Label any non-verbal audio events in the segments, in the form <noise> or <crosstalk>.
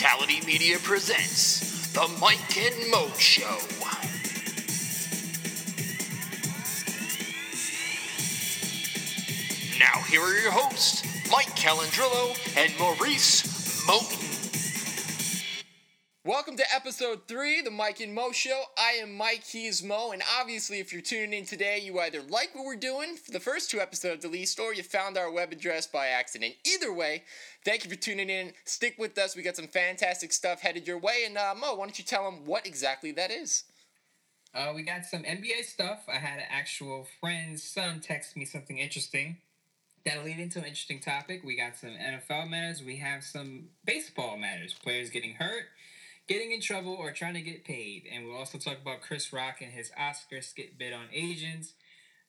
Fatality Media presents The Mike and Mo Show. Now, here are your hosts, Mike Calandrillo and Maurice Moten. Welcome to episode three, the Mike and Mo Show. I am Mike, he is Mo, and obviously, if you're tuning in today, you either like what we're doing for the first two episodes at least, or you found our web address by accident. Either way, thank you for tuning in. Stick with us. We got some fantastic stuff headed your way. And uh, Mo, why don't you tell them what exactly that is? Uh, we got some NBA stuff. I had an actual friend's son text me something interesting. That'll lead into an interesting topic. We got some NFL matters. We have some baseball matters. Players getting hurt, getting in trouble, or trying to get paid. And we'll also talk about Chris Rock and his Oscar skit bid on Asians.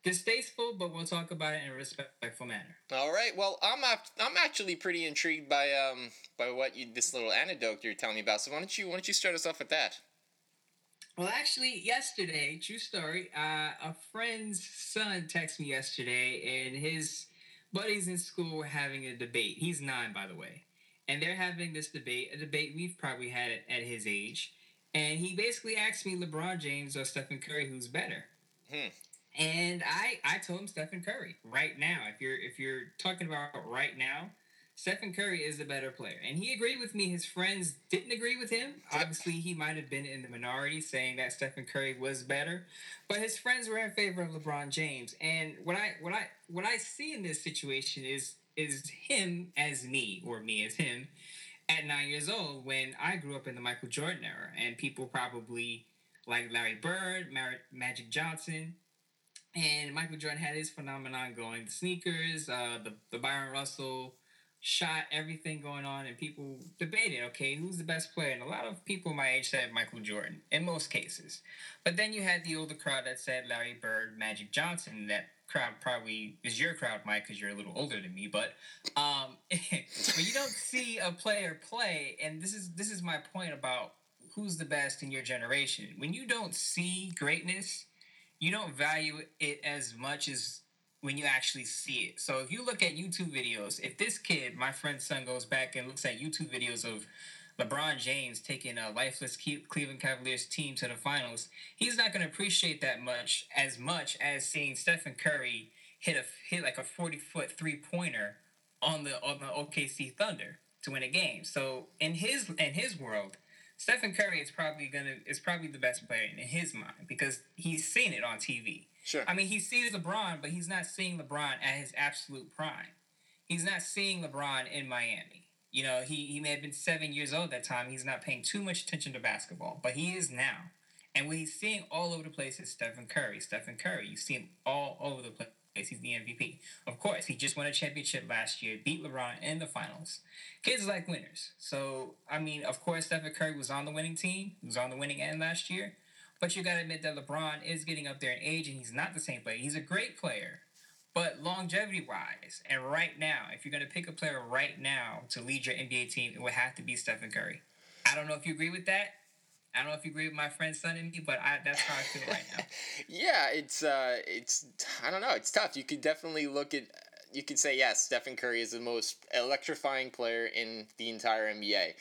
Distasteful, but we'll talk about it in a respectful manner. All right. Well, I'm I'm actually pretty intrigued by um by what you this little anecdote you're telling me about. So why don't you why don't you start us off with that? Well, actually, yesterday, true story, uh, a friend's son texted me yesterday, and his buddies in school were having a debate. He's nine, by the way. And they're having this debate, a debate we've probably had at, at his age. And he basically asked me LeBron James or Stephen Curry who's better. Hmm. And I, I told him Stephen Curry right now. If you're if you're talking about right now, Stephen Curry is the better player. And he agreed with me. His friends didn't agree with him. Obviously, he might have been in the minority saying that Stephen Curry was better. But his friends were in favor of LeBron James. And what I what I what I see in this situation is is him as me, or me as him, at nine years old when I grew up in the Michael Jordan era. And people probably like Larry Bird, Mar- Magic Johnson, and Michael Jordan had his phenomenon going. The sneakers, uh, the, the Bryon Russell shot, everything going on, and people debated, okay, who's the best player? And a lot of people my age said Michael Jordan, in most cases. But then you had the older crowd that said Larry Bird, Magic Johnson. That crowd probably is your crowd, Mike, because you're a little older than me. But um, <laughs> when you don't see a player play, and this is this is my point about who's the best in your generation. When you don't see greatness, you don't value it as much as when you actually see it. So if you look at YouTube videos, if this kid, my friend's son, goes back and looks at YouTube videos of LeBron James taking a lifeless Cleveland Cavaliers team to the finals, he's not going to appreciate that much as much as seeing Stephen Curry hit a hit like a forty foot three pointer on the on the OKC Thunder to win a game. So in his in his world, Stephen Curry is probably gonna is probably the best player in his mind because he's seen it on TV. Sure. I mean, he sees LeBron, but he's not seeing LeBron at his absolute prime. He's not seeing LeBron in Miami. You know, he, he may have been seven years old at that time. He's not paying too much attention to basketball, but he is now. And what he's seeing all over the place is Stephen Curry. Stephen Curry. You see him all over the place. He's the MVP. Of course, he just won a championship last year, beat LeBron in the finals. Kids like winners. So, I mean, of course, Stephen Curry was on the winning team. He was on the winning end last year. But you got to admit that LeBron is getting up there in age and he's not the same player. He's a great player. But longevity wise, and right now, if you're going to pick a player right now to lead your NBA team, it would have to be Stephen Curry. I don't know if you agree with that. I don't know if you agree with my friend son and me, but I, that's how I feel right now. <laughs> yeah, it's uh, it's I don't know, it's tough. You could definitely look at you could say yes, Stephen Curry is the most electrifying player in the entire NBA.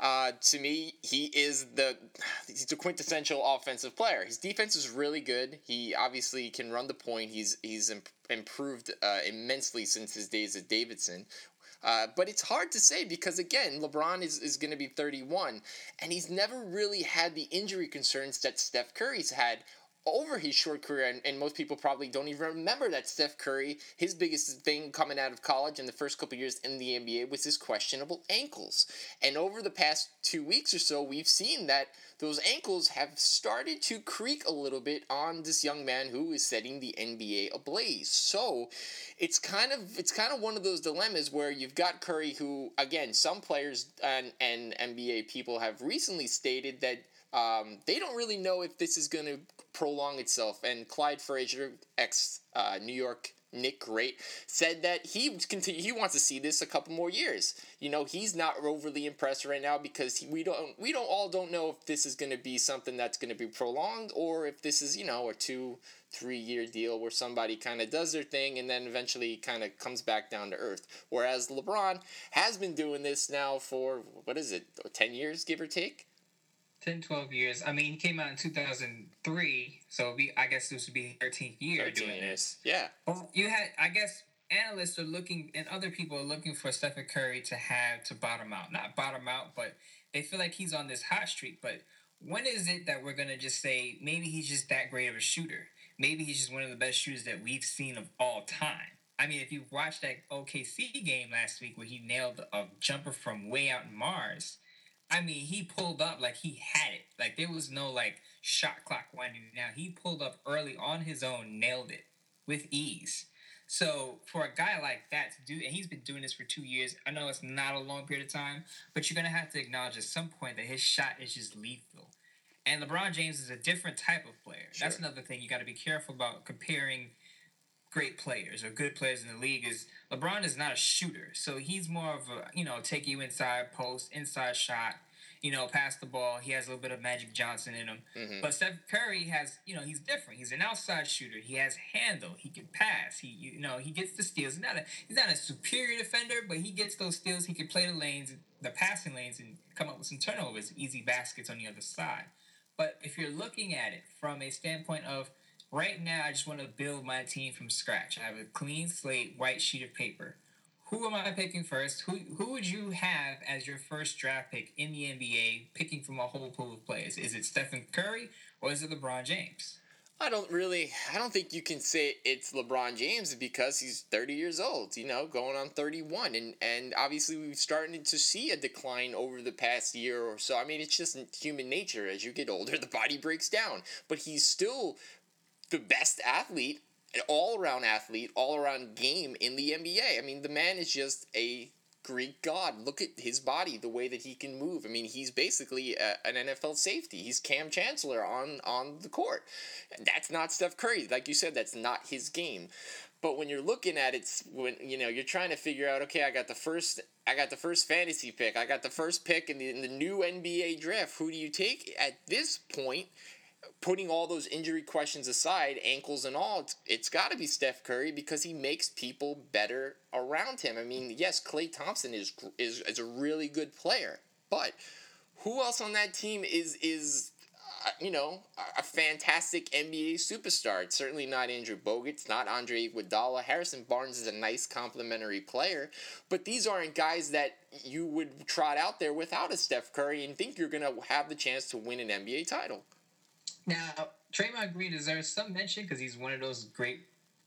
Uh, to me, he is the he's the quintessential offensive player. His defense is really good. He obviously can run the point. He's he's imp- improved uh, immensely since his days at Davidson. Uh, but it's hard to say because again, LeBron is, is going to be 31, and he's never really had the injury concerns that Steph Curry's had over his short career, and, and most people probably don't even remember that Steph Curry, his biggest thing coming out of college in the first couple years in the NBA was his questionable ankles. And over the past two weeks or so, we've seen that those ankles have started to creak a little bit on this young man who is setting the NBA ablaze. So it's kind of it's kind of one of those dilemmas where you've got Curry who again some players and, and NBA people have recently stated that um, they don't really know if this is going to prolong itself. And Clyde Frazier, ex uh, New York Knick Great, said that he continue he wants to see this a couple more years. You know, he's not overly impressed right now because he, we don't we don't all don't know if this is going to be something that's going to be prolonged or if this is you know a two three year deal where somebody kind of does their thing and then eventually kind of comes back down to earth. Whereas LeBron has been doing this now for what is it, ten years give or take. 10, 12 years. I mean, he came out in 2003, so be, I guess this would be 13th year 13 doing this. Yeah. Well, you had, I guess, analysts are looking, and other people are looking for Stephen Curry to have to bottom out. Not bottom out, but they feel like he's on this hot streak. But when is it that we're going to just say maybe he's just that great of a shooter? Maybe he's just one of the best shooters that we've seen of all time. I mean, if you watched that OKC game last week where he nailed a jumper from way out in Mars, I mean, he pulled up like he had it. Like there was no like shot clock winding down. He pulled up early on his own, nailed it with ease. So for a guy like that to do, and he's been doing this for two years. I know it's not a long period of time, but you're gonna have to acknowledge at some point that his shot is just lethal. And LeBron James is a different type of player. Sure. That's another thing you got to be careful about comparing great players or good players in the league. Is LeBron is not a shooter, so he's more of a you know take you inside post, inside shot, you know, pass the ball. He has a little bit of Magic Johnson in him. Mm-hmm. But Steph Curry has you know he's different. He's an outside shooter. He has handle. He can pass. He you know he gets the steals. He's not a he's not a superior defender, but he gets those steals. He can play the lanes, the passing lanes, and come up with some turnovers, easy baskets on the other side. But if you're looking at it from a standpoint of right now, I just want to build my team from scratch. I have a clean slate, white sheet of paper. Who am I picking first? Who who would you have as your first draft pick in the NBA, picking from a whole pool of players? Is it Stephen Curry or is it LeBron James? I don't really. I don't think you can say it's LeBron James because he's thirty years old. You know, going on thirty one, and and obviously we've started to see a decline over the past year or so. I mean, it's just human nature. As you get older, <laughs> the body breaks down. But he's still the best athlete, an all around athlete, all around game in the NBA. I mean, the man is just a Greek god. Look at his body, the way that he can move. I mean, he's basically a, an NFL safety. He's Kam Chancellor on on the court. That's not Steph Curry. Like you said, that's not his game. But when you're looking at it, when you know you're trying to figure out, okay, I got the first, I got the first fantasy pick, I got the first pick in the, in the new NBA draft. Who do you take at this point? Putting all those injury questions aside, ankles and all, it's, it's got to be Steph Curry because he makes people better around him. I mean, yes, Klay Thompson is is is a really good player, but who else on that team is is uh, you know a fantastic NBA superstar? It's certainly not Andrew Bogut. Not Andre Iguodala. Harrison Barnes is a nice complementary player, but these aren't guys that you would trot out there without a Steph Curry and think you're gonna have the chance to win an NBA title. Now, Draymond Green deserves some mention because he's one of those great,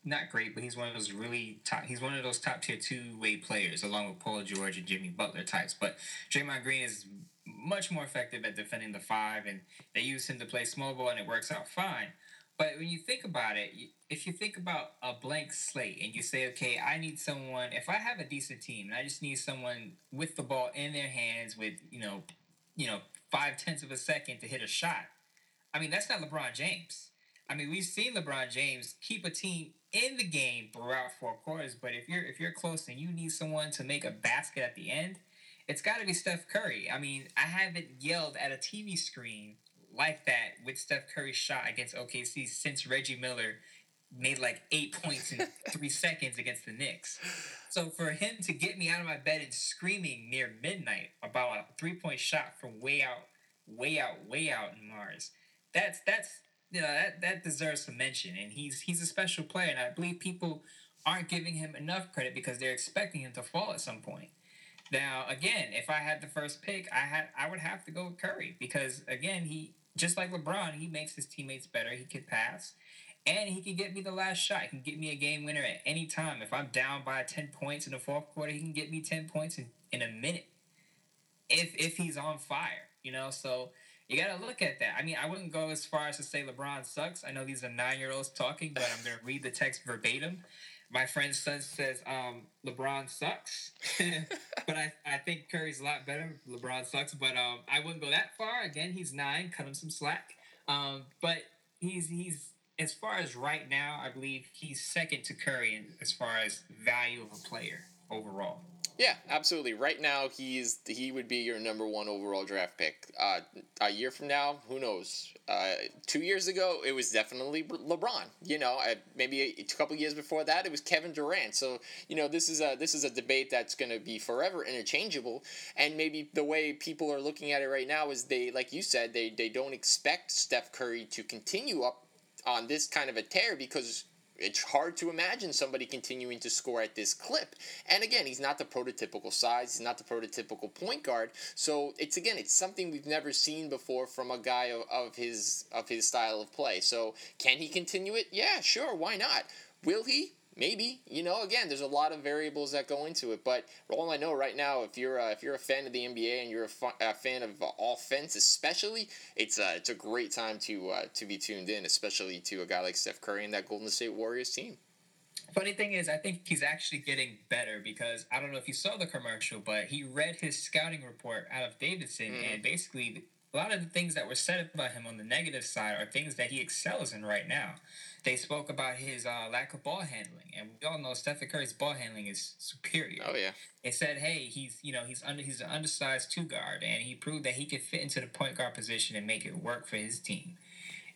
not great, but he's one of those really top. He's one of those top tier two way players, along with Paul George and Jimmy Butler types. But Draymond Green is much more effective at defending the five, and they use him to play small ball, and it works out fine. But when you think about it, if you think about a blank slate and you say, okay, I need someone, if I have a decent team and I just need someone with the ball in their hands with, you know, you know, five tenths of a second to hit a shot, I mean, that's not LeBron James. I mean, we've seen LeBron James keep a team in the game throughout four quarters, but if you're if you're close and you need someone to make a basket at the end, it's got to be Steph Curry. I mean, I haven't yelled at a TV screen like that with Steph Curry's shot against OKC since Reggie Miller made like eight points in <laughs> three seconds against the Knicks. So for him to get me out of my bed and screaming near midnight about a three point shot from way out, way out, way out in Mars that's that's you know that that deserves some mention, and he's he's a special player, and I believe people aren't giving him enough credit because they're expecting him to fall at some point. Now, again, if I had the first pick, I had I would have to go with Curry because again, he just like LeBron, he makes his teammates better. He can pass, and he can get me the last shot. He can get me a game winner at any time. If I'm down by ten points in the fourth quarter, he can get me ten points in, in a minute. If if he's on fire, you know. So you got to look at that. I mean, I wouldn't go as far as to say LeBron sucks. I know these are nine year olds talking, but I'm going <laughs> to read the text verbatim. My friend's son says um, LeBron sucks, <laughs> but I, I think Curry's a lot better. LeBron sucks, but um, I wouldn't go that far. Again, he's nine. Cut him some slack. Um, but he's he's as far as right now, I believe he's second to Curry in, as far as value of a player overall. Yeah, absolutely. Right now, he's he would be your number one overall draft pick. Uh, a year from now, who knows? Uh, two years ago, it was definitely LeBron. You know, maybe a, a couple years before that, it was Kevin Durant. So you know, this is a this is a debate that's going to be forever interchangeable. And maybe the way people are looking at it right now is they, like you said, they they don't expect Steph Curry to continue up on this kind of a tear because it's hard to imagine somebody continuing to score at this clip. And again, he's not the prototypical size, he's not the prototypical point guard. So it's again, it's something we've never seen before from a guy of, of his of his style of play. So can he continue it? Yeah, sure, why not? Will he? Maybe you know. Again, there's a lot of variables that go into it, but all I know right now, if you're uh, if you're a fan of the NBA and you're a, fu- a fan of uh, offense, especially, it's uh, it's a great time to uh, to be tuned in, especially to a guy like Steph Curry and that Golden State Warriors team. Funny thing is, I think he's actually getting better because I don't know if you saw the commercial, but he read his scouting report out of Davidson, mm. and basically a lot of the things that were said about him on the negative side are things that he excels in right now. They spoke about his uh, lack of ball handling, and we all know Stephen Curry's ball handling is superior. Oh yeah. They said, hey, he's you know he's under he's an undersized two guard, and he proved that he could fit into the point guard position and make it work for his team.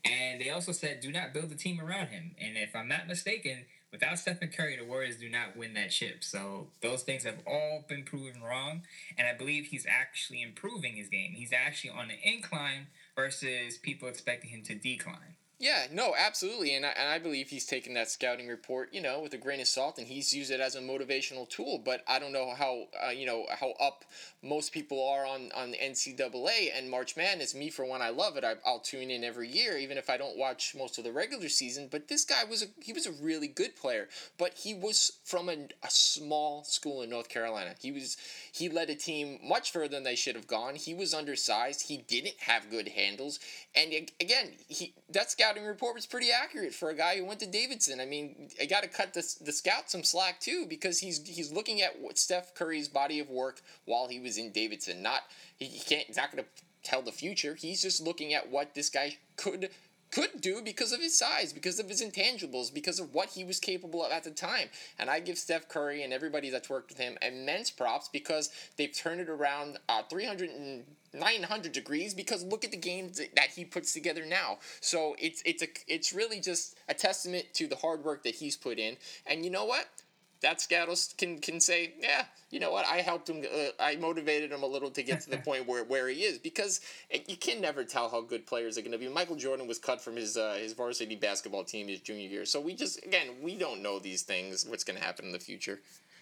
And they also said, do not build a team around him. And if I'm not mistaken, without Stephen Curry, the Warriors do not win that chip. So those things have all been proven wrong. And I believe he's actually improving his game. He's actually on the incline versus people expecting him to decline. Yeah, no, absolutely, and I, and I believe he's taken that scouting report, you know, with a grain of salt, and he's used it as a motivational tool. But I don't know how, uh, you know, how up most people are on on NCAA and March Madness. Me, for one, I love it. I, I'll tune in every year, even if I don't watch most of the regular season. But this guy was a he was a really good player, but he was from a, a small school in North Carolina. He was he led a team much further than they should have gone. He was undersized. He didn't have good handles, and again, he that scouting report was pretty accurate for a guy who went to Davidson. I mean, I got to cut the the scout some slack too because he's he's looking at what Steph Curry's body of work while he was in Davidson. Not he, he can't not going to tell the future. He's just looking at what this guy could could do because of his size, because of his intangibles, because of what he was capable of at the time. And I give Steph Curry and everybody that's worked with him immense props because they've turned it around uh, 300 and 900 degrees because look at the games that he puts together now. So it's it's a it's really just a testament to the hard work that he's put in. And you know what? That Scattles can can say, yeah, you know what, I helped him, uh, I motivated him a little to get to the <laughs> point where, where he is because you can never tell how good players are going to be. Michael Jordan was cut from his uh, his varsity basketball team his junior year, so we just again we don't know these things, what's going to happen in the future.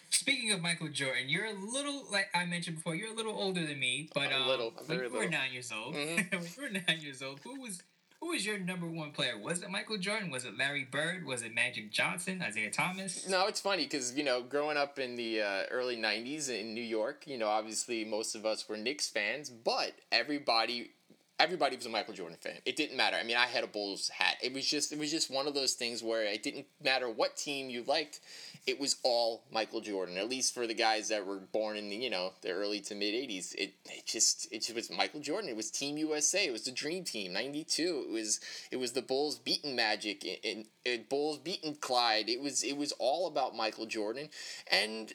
Speaking of Michael Jordan, you're a little like I mentioned before. You're a little older than me, but a little, um, when you were nine years old, mm-hmm. <laughs> when you were nine years old, who was who was your number one player? Was it Michael Jordan? Was it Larry Bird? Was it Magic Johnson? Isaiah Thomas? No, it's funny because you know, growing up in the uh, early '90s in New York, you know, obviously most of us were Knicks fans, but everybody everybody was a Michael Jordan fan. It didn't matter. I mean, I had a Bulls hat. It was just it was just one of those things where it didn't matter what team you liked it was all Michael Jordan. At least for the guys that were born in the you know the early to mid '80s, it, it just it just was Michael Jordan. It was Team USA. It was the Dream Team '92. It was it was the Bulls beating Magic and, and Bulls beating Clyde. It was it was all about Michael Jordan, and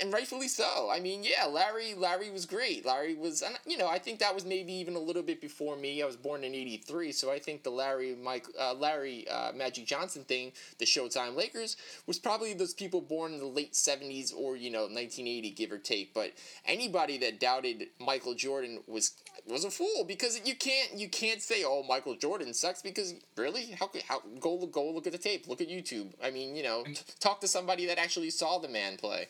and rightfully so. I mean, yeah, Larry Larry was great. Larry was, you know, I think that was maybe even a little bit before me. I was born in '83, so I think the Larry Mike uh, Larry uh, Magic Johnson thing, the Showtime Lakers, was probably those people born in the late '70s or you know 1980, give or take. But anybody that doubted Michael Jordan was was a fool because you can't you can't say oh Michael Jordan sucks because really how could how go go look at the tape, look at YouTube. I mean, you know, talk to somebody that actually saw the man play.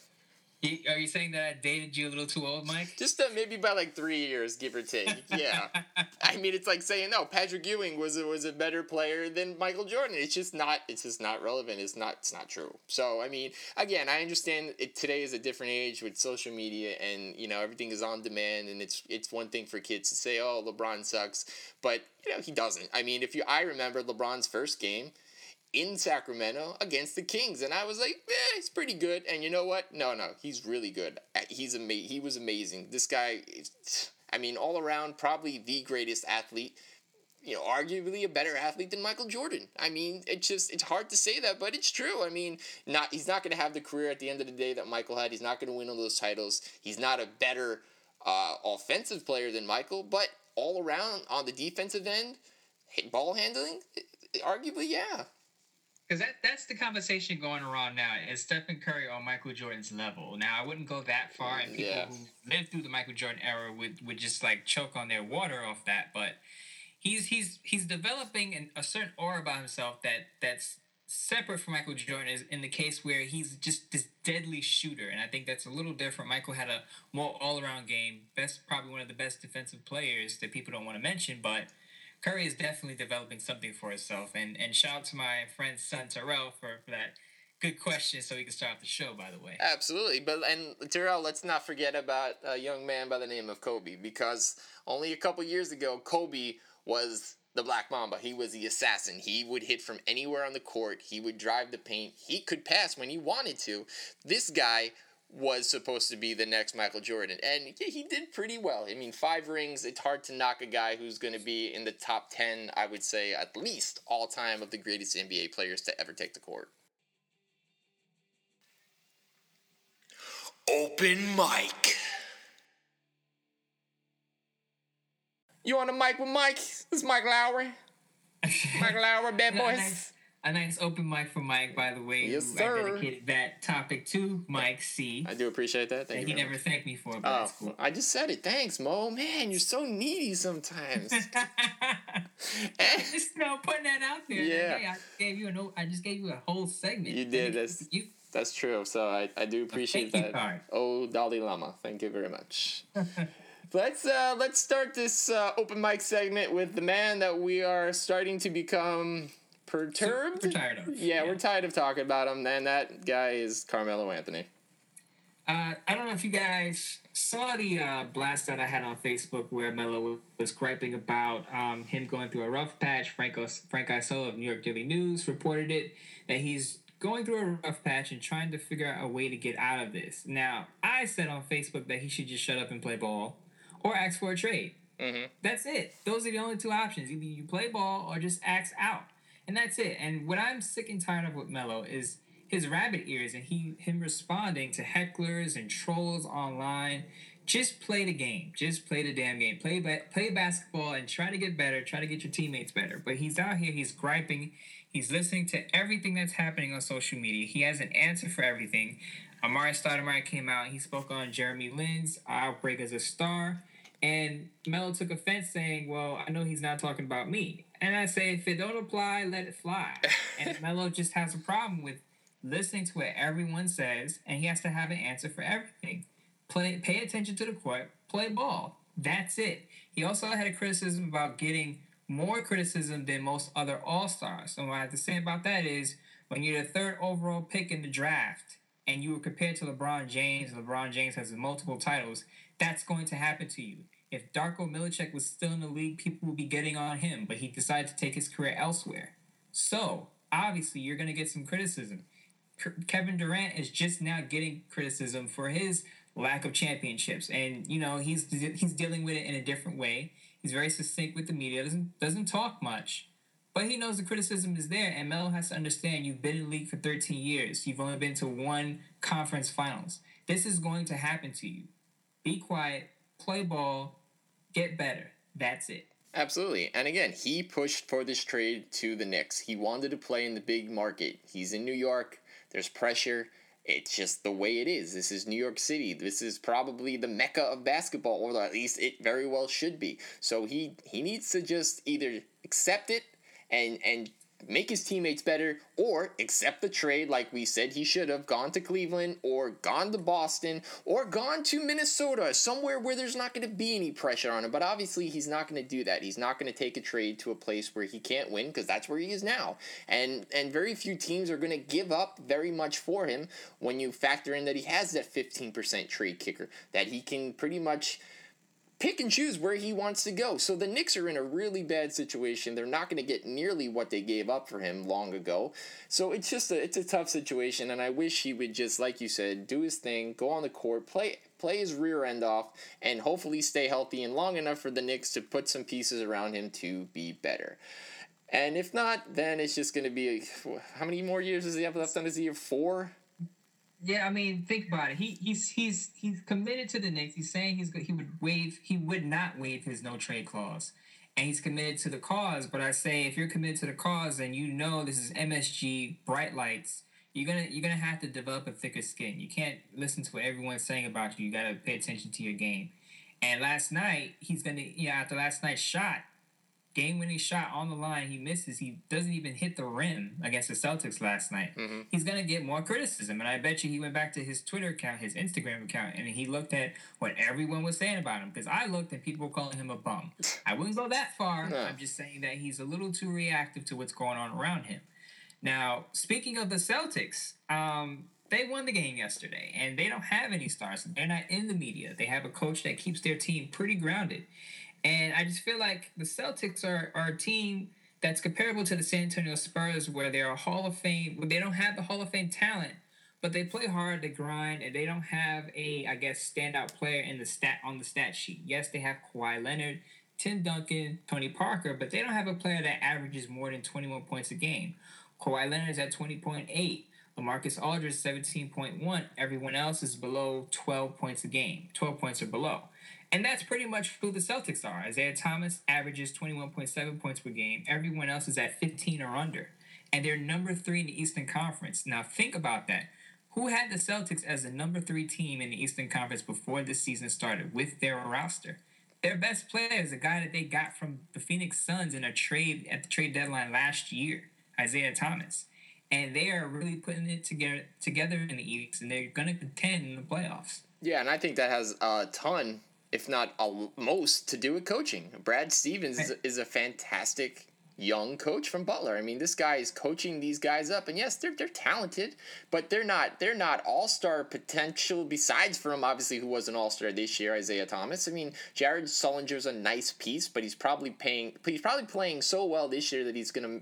Are you saying that I dated you a little too old, Mike? Just uh, maybe by like three years, give or take. Yeah, <laughs> I mean it's like saying no, Patrick Ewing was a, was a better player than Michael Jordan. It's just not. It's just not relevant. It's not. It's not true. So I mean, again, I understand it, today is a different age with social media and you know everything is on demand and it's it's one thing for kids to say oh LeBron sucks, but you know he doesn't. I mean, if you I remember LeBron's first game in Sacramento against the Kings, and I was like, eh, he's pretty good. And you know what? No, no, he's really good. He's ama- He was amazing. This guy, I mean, all around, probably the greatest athlete you know, arguably a better athlete than Michael Jordan. I mean, it's just it's hard to say that, but it's true. I mean, not he's not going to have the career at the end of the day that Michael had. He's not going to win all those titles. He's not a better uh, offensive player than Michael, but all around on the defensive end, ball handling, arguably, yeah. Because that, that's the conversation going around now. Is Stephen Curry on Michael Jordan's level? Now, I wouldn't go that far, and people yeah. who lived through the Michael Jordan era would, would just like choke on their water off that. But he's he's he's developing an, a certain aura about himself that that's separate from Michael Jordan is in the case where he's just this deadly shooter, and I think that's a little different. Michael had a more all around game, best probably one of the best defensive players that people don't want to mention, but Curry is definitely developing something for himself. And and shout out to my friend son Terrell for, for that good question so we can start off the show by the way. Absolutely but and terrell let's not forget about a young man by the name of kobe because only a couple years ago kobe was the black mamba. He was the assassin. He would hit from anywhere on the court. He would drive the paint. He could pass when he wanted to. This guy was supposed to be the next Michael Jordan. And yeah, he did pretty well. I mean, five rings, it's hard to knock a guy who's going to be in the top 10, I would say, at least all time of the greatest NBA players to ever take the court. Open mic. You on the mic with Mike? This is Mike Lowrey. <laughs> Mike Lowrey, bad boys a nice open mic for Mike, by the way. Yes, sir. I dedicated that topic to Mike C. I do appreciate that. Thank and you. He never much. thanked me for it, but oh, cool. I just said it. Thanks, Mo. Man, you're so needy sometimes. <laughs> just you know, putting that out there. Yeah. Hey, I gave you a note. I just gave you a whole segment. You did. That's you. That's true. So I, I do appreciate that. Card. Oh, Dalai Lama. Thank you very much. <laughs> let's uh, let's start this uh, open mic segment with the man that we are starting to become perturbed. Tired of. Yeah, <laughs> yeah, we're tired of talking about him. And that guy is Carmelo Anthony. Uh, I don't know if you guys saw the uh, blast that I had on Facebook where Melo was griping about um, him going through a rough patch. Franco, Frank Isola of New York Daily News reported it that he's going through a rough patch and trying to figure out a way to get out of this. Now, I said on Facebook that he should just shut up and play ball or ask for a trade. Mm-hmm. That's it. Those are the only two options. Either you play ball or just ask out and that's it. And what I'm sick and tired of with Melo is his rabbit ears and he him responding to hecklers and trolls online. Just play the game. Just play the damn game. Play ba- play basketball and try to get better. Try to get your teammates better. But he's out here. He's griping. He's listening to everything that's happening on social media. He has an answer for everything. Amar'e Stoudemire came out. He spoke on Jeremy Lin's outbreak as a star. And Melo took offense saying, Well, I know he's not talking about me. And I say, if it don't apply, let it fly. and <laughs> Melo just has a problem with listening to what everyone says, and he has to have an answer for everything. Play, pay attention to the court, play ball. That's it. He also had a criticism about getting more criticism than most other All Stars. And what I have to say about that is, when you're the third overall pick in the draft, and you were compared to LeBron James, LeBron James has multiple titles, that's going to happen to you. If Darko Milicic was still in the league, people would be getting on him, but he decided to take his career elsewhere. So, obviously, you're going to get some criticism. Kevin Durant is just now getting criticism for his lack of championships, and you know he's he's dealing with it in a different way. He's very succinct with the media, doesn't doesn't talk much, but he knows the criticism is there. And Melo has to understand you've been in the league for 13 years. You've only been to one conference finals. This is going to happen to you. Be quiet, play ball, get better. That's it. Absolutely. And again, he pushed for this trade to the Knicks. He wanted to play in the big market. He's in New York. There's pressure. It's just the way it is. This is New York City. This is probably the mecca of basketball, or at least it very well should be. So he he needs to just either accept it and and make his teammates better, or accept the trade like we said he should have gone to Cleveland, or gone to Boston, or gone to Minnesota, somewhere where there's not going to be any pressure on him. But obviously, he's not going to do that. He's not going to take a trade to a place where he can't win because that's where he is now. And and very few teams are going to give up very much for him when you factor in that he has that 15% trade kicker that he can pretty much pick and choose where he wants to go. So the Knicks are in a really bad situation. They're not going to get nearly what they gave up for him long ago. So it's just a it's a tough situation, and I wish he would just like you said, do his thing, go on the court, play play his rear end off, and hopefully stay healthy and long enough for the Knicks to put some pieces around him to be better. And if not, then it's just going to be how many more years does he have left on his year? Four. Yeah, I mean, think about it. He he's he's he's committed to the Knicks. He's saying he's he would waive he would not waive his no trade clause, and he's committed to the cause. But I say if you're committed to the cause and you know this is MSG bright lights, you're gonna you're gonna have to develop a thicker skin. You can't listen to what everyone's saying about you. You gotta pay attention to your game. And last night he's gonna yeah after last night's shot, game winning shot on the line, he misses. He doesn't even hit the rim against the Celtics last night. Mm-hmm. He's going to get more criticism. And I bet you he went back to his Twitter account, his Instagram account, and he looked at what everyone was saying about him. Because I looked and people were calling him a bum. <laughs> I wouldn't go that far. No. I'm just saying that he's a little too reactive to what's going on around him. Now, speaking of the Celtics, um, they won the game yesterday and they don't have any stars. They're not in the media. They have a coach that keeps their team pretty grounded. And I just feel like the Celtics are, are a team that's comparable to the San Antonio Spurs, where they're a Hall of Fame. They don't have the Hall of Fame talent, but they play hard, they grind, and they don't have a, I guess, standout player in the stat on the stat sheet. Yes, they have Kawhi Leonard, Tim Duncan, Tony Parker, but they don't have a player that averages more than 21 points a game. Kawhi Leonard is at 20.8. LaMarcus Aldridge 17.1. Everyone else is below 12 points a game, 12 points or below. And that's pretty much who the Celtics are. Isaiah Thomas averages 21.7 points per game. Everyone else is at 15 or under. And they're number three in the Eastern Conference. Now, think about that. Who had the Celtics as the number three team in the Eastern Conference before this season started with their roster? Their best player is a guy that they got from the Phoenix Suns in a trade at the trade deadline last year, Isaiah Thomas. And they are really putting it together together in the East, and they're going to contend in the playoffs. Yeah, and I think that has a ton if not most, to do with coaching. Brad Stevens is, is a fantastic young coach from Butler. I mean, this guy is coaching these guys up, and yes, they're they're talented, but they're not they're not all star potential. Besides from obviously who was an all star this year, Isaiah Thomas. I mean, Jared Sullinger's a nice piece, but he's probably paying he's probably playing so well this year that he's gonna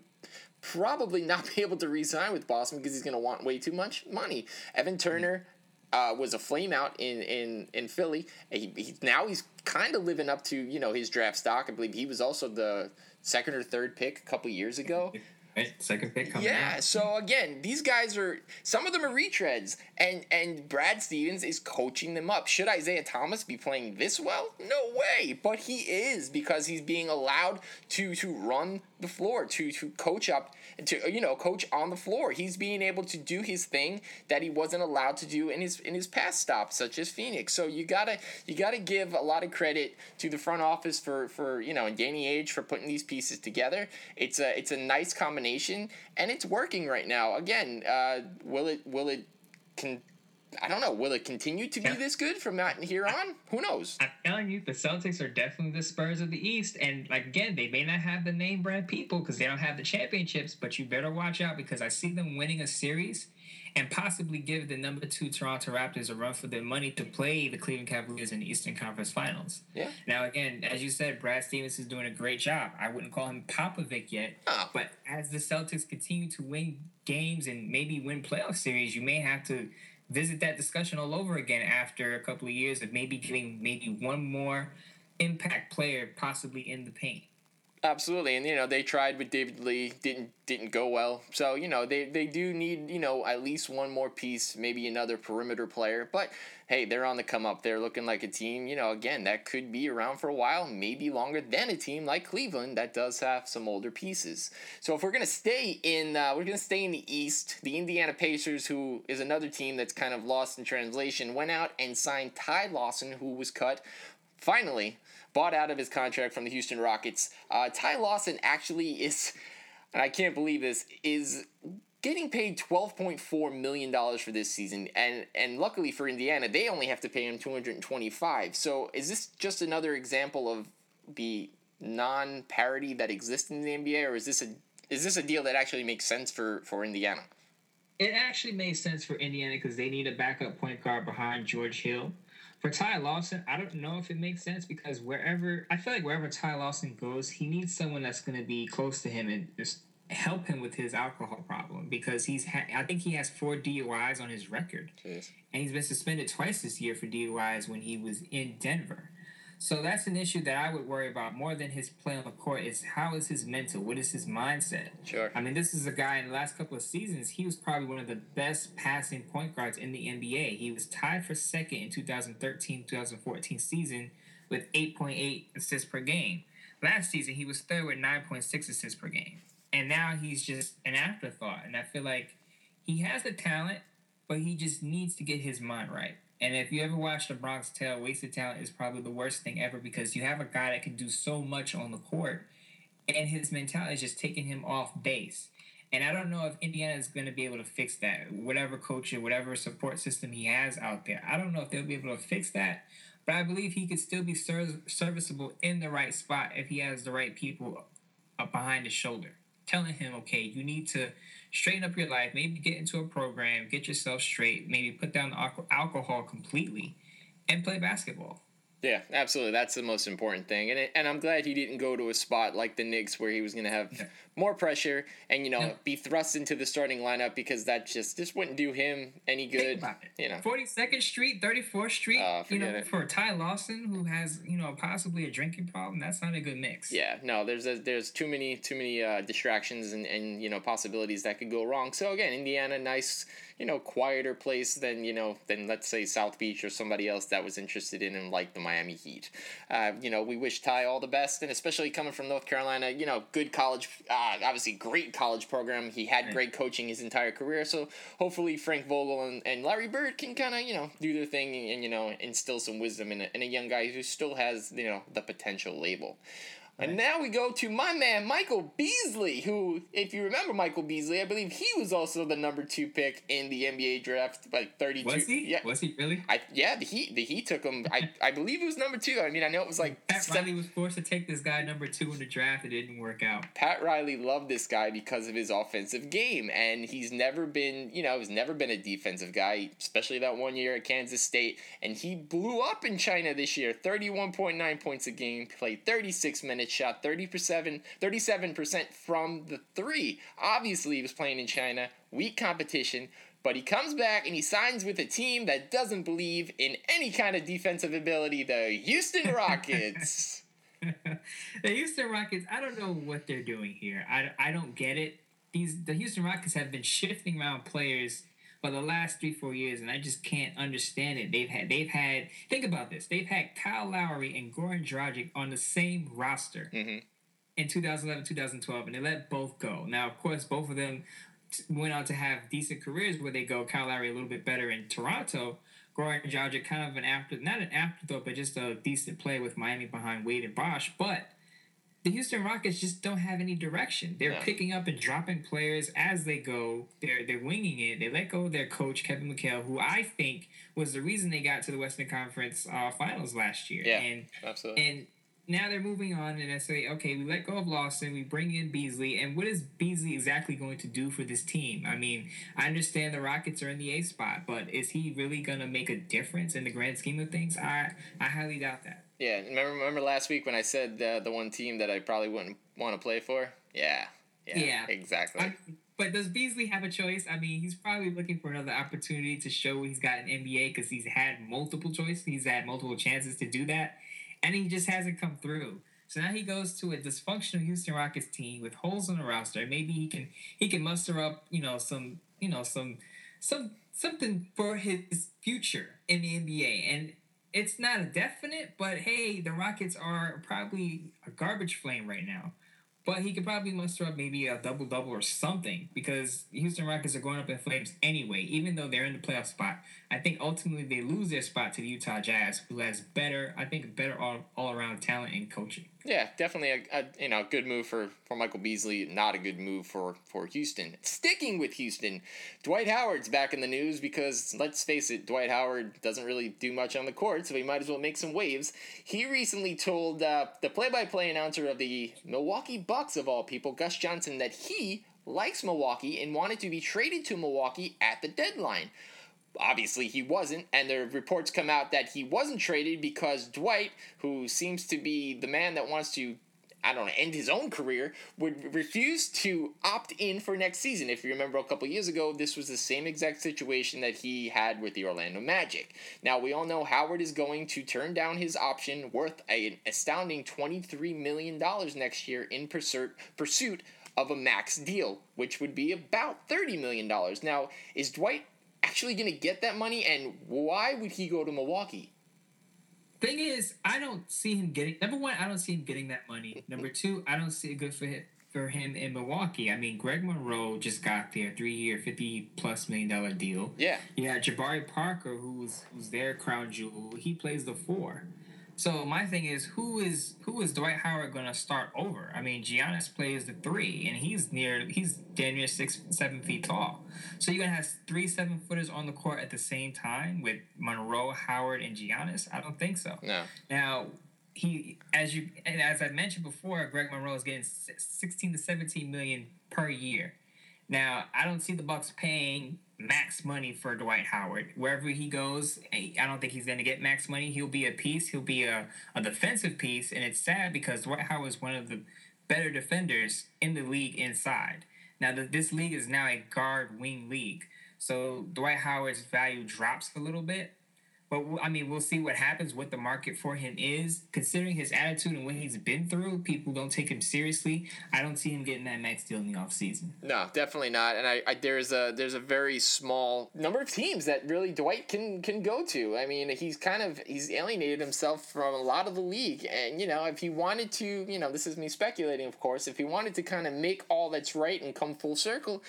probably not <laughs> be able to re-sign with Boston because he's going to want way too much money. Evan Turner, uh, was a flame out in in in Philly. He, he now he's kind of living up to you know his draft stock. I believe he was also the second or third pick a couple years ago. Second pick coming Yeah, out. so again, these guys are some of them are retreads, and and Brad Stevens is coaching them up. Should Isaiah Thomas be playing this well? No way, but he is because he's being allowed to to run the floor, to to coach up to you know coach on the floor. He's being able to do his thing that he wasn't allowed to do in his in his past stops, such as Phoenix. So you gotta you gotta give a lot of credit to the front office for for you know and Danny Ainge for putting these pieces together. It's a it's a nice combination and it's working right now. Again, uh, will it will it can I don't know. Will it continue to be this good from that here on? Who knows? I'm telling you, the Celtics are definitely the Spurs of the East. And like again, they may not have the name brand people because they don't have the championships, but you better watch out because I see them winning a series and possibly give the number two Toronto Raptors a run for their money to play the Cleveland Cavaliers in the Eastern Conference Finals. Yeah. Now again, as you said, Brad Stevens is doing a great job. I wouldn't call him Popovich yet, oh. but as the Celtics continue to win games and maybe win playoff series, you may have to visit that discussion all over again after a couple of years of maybe getting maybe one more impact player possibly in the paint. Absolutely, and you know they tried with David Lee, didn't didn't go well. So you know they they do need you know at least one more piece, maybe another perimeter player. But hey, they're on the come up. They're looking like a team. You know, again that could be around for a while, maybe longer than a team like Cleveland that does have some older pieces. So if we're gonna stay in, uh, we're gonna stay in the East. The Indiana Pacers, who is another team that's kind of lost in translation, went out and signed Ty Lawson, who was cut finally bought out of his contract from the Houston Rockets. Uh, Ty Lawson actually is, and I can't believe this, is getting paid $12.4 million for this season. And, and luckily for Indiana, they only have to pay him 225 So is this just another example of the non parity that exists in the NBA, or is this a is this a deal that actually makes sense for, for Indiana? It actually makes sense for Indiana because they need a backup point guard behind George Hill. For Ty Lawson, I don't know if it makes sense because wherever I feel like wherever Ty Lawson goes, he needs someone that's going to be close to him and just help him with his alcohol problem because he's ha- I think he has four DUIs on his record, Jeez. and he's been suspended twice this year for DUIs when he was in Denver. So that's an issue that I would worry about more than his play on the court. Is how is his mental? What is his mindset? Sure. I mean, this is a guy in the last couple of seasons. He was probably one of the best passing point guards in the NBA. He was tied for second in 2013-2014 season with 8.8 assists per game. Last season, he was third with 9.6 assists per game, and now he's just an afterthought. And I feel like he has the talent, but he just needs to get his mind right. And if you ever watch The Bronx Tale, wasted talent is probably the worst thing ever because you have a guy that can do so much on the court, and his mentality is just taking him off base. And I don't know if Indiana is going to be able to fix that. Whatever coach or whatever support system he has out there, I don't know if they'll be able to fix that. But I believe he could still be serviceable in the right spot if he has the right people behind his shoulder, telling him, okay, you need to straighten up your life, maybe get into a program, get yourself straight, maybe put down the alcohol completely, and play basketball. Yeah, absolutely. That's the most important thing, and it, and I'm glad he didn't go to a spot like the Knicks where he was going to have Yeah. More pressure and you know be thrust into the starting lineup because that just this wouldn't do him any good. You know, 42nd Street, 34th Street, Oh, you know, it. for Ty Lawson, who has, you know, possibly a drinking problem, that's not a good mix. yeah, no, there's a, there's too many too many uh, distractions and, and you know possibilities that could go wrong. So again, Indiana, nice you know quieter place than you know than let's say South Beach or somebody else that was interested in him like the Miami Heat. Uh, you know, we wish Ty all the best, and especially coming from North Carolina, you know, good college, uh, Uh, obviously great college program. He had great coaching his entire career, so hopefully Frank Vogel and, and Larry Bird can kind of you know do their thing and, and you know instill some wisdom in a, in a young guy who still has you know the potential label. And now we go to my man Michael Beasley, who, if you remember Michael Beasley, I believe he was also the number two pick in the NBA draft, like thirty-two. Was he? Yeah, Was he really? I yeah the Heat the Heat took him. I I believe it was number two. I mean I know it was like Pat seven- Riley was forced to take this guy number two in the draft. It didn't work out. Pat Riley loved this guy because of his offensive game, and he's never been, you know, he's never been a defensive guy, especially that one year at Kansas State. And he blew up in China this year 31.9 points a game, played 36 minutes, shot 30%, 37% from the three. Obviously, he was playing in China, weak competition. But he comes back and he signs with a team that doesn't believe in any kind of defensive ability, the Houston <laughs> Rockets. <laughs> the Houston Rockets, I don't know what they're doing here. I, I don't get it. These the Houston Rockets have been shifting around players for the last three four years, and I just can't understand it. They've had they've had think about this. They've had Kyle Lowry and Goran Dragic on the same roster Mhm. in 2011 2012, and they let both go. Now, of course, both of them went on to have decent careers where they go. Kyle Lowry a little bit better in Toronto. Goran Dragic kind of an after, not an afterthought, but just a decent play with Miami behind Wade and Bosh. But the Houston Rockets just don't have any direction. They're Yeah. picking up and dropping players as they go. They're they're winging it. They let go of their coach Kevin McHale, who I think was the reason they got to the Western Conference uh, Finals last year. Yeah. And Absolutely. and now they're moving on and they say, okay, we let go of Lawson, we bring in Beasley, and what is Beasley exactly going to do for this team? I mean, I understand the Rockets are in the A spot, but is he really gonna make a difference in the grand scheme of things? I I highly doubt that. Yeah, remember remember last week when I said uh, the one team that I probably wouldn't want to play for? Yeah, yeah, Yeah. exactly. I, but does Beasley have a choice? I mean, he's probably looking for another opportunity to show he's got an NBA because he's had multiple choices. He's had multiple chances to do that, and he just hasn't come through. So now he goes to a dysfunctional Houston Rockets team with holes in the roster. Maybe he can he can muster up, you know, some you know some some something for his future in the NBA. And it's not a definite, but hey, the Rockets are probably a garbage flame right now. But he could probably muster up maybe a double double or something because Houston Rockets are going up in flames anyway, even though they're in the playoff spot. I think ultimately they lose their spot to the Utah Jazz, who has better, I think, better all, all around talent and coaching. Yeah, definitely a, a you know good move for, for Michael Beasley. Not a good move for for Houston. Sticking with Houston, Dwight Howard's back in the news because let's face it, Dwight Howard doesn't really do much on the court, so he might as well make some waves. He recently told uh, the play-by-play announcer of the Milwaukee Bucks of all people, Gus Johnson, that he likes Milwaukee and wanted to be traded to Milwaukee at the deadline. Obviously he wasn't, and the reports come out that he wasn't traded because Dwight, who seems to be the man that wants to I don't know, end his own career, would refuse to opt in for next season. If you remember a couple years ago, this was the same exact situation that he had with the Orlando Magic. Now, we all know Howard is going to turn down his option worth an astounding $23 million next year in pursuit, pursuit of a max deal, which would be about $30 million. Now, is Dwight actually going to get that money, and why would he go to Milwaukee? Thing is, I don't see him getting. Number one, I don't see him getting that money. <laughs> Number two, I don't see it good for him for him in Milwaukee. I mean, Greg Monroe just got there, three year, fifty plus million dollar deal. Yeah. You got Jabari Parker, who's who's their crown jewel. He plays the four. So my thing is, who is who is Dwight Howard going to start over? I mean, Giannis plays the three, and he's near he's damn near six seven feet tall. So you're gonna have three seven footers on the court at the same time with Monroe, Howard, and Giannis? I don't think so. No. Now he, as you and as I mentioned before, Greg Monroe is getting sixteen to seventeen million per year. Now I don't see the Bucks paying max money for Dwight Howard. Wherever he goes, eh, I don't think he's going to get max money. He'll be a piece. He'll be a, a defensive piece. And it's sad because Dwight Howard is one of the better defenders in the league inside. Now, the, this league is now a guard wing league. So Dwight Howard's value drops a little bit. But I mean, we'll see what happens, what the market for him is. Considering his attitude and what he's been through, people don't take him seriously. I don't see him getting that max deal in the offseason. No, definitely not. And I, I, there's a there's a very small number of teams that really Dwight can can go to. I mean, he's kind of he's alienated himself from a lot of the league. And you know, if he wanted to, you know, this is me speculating, of course. If he wanted to kind of make all that's right and come full circle,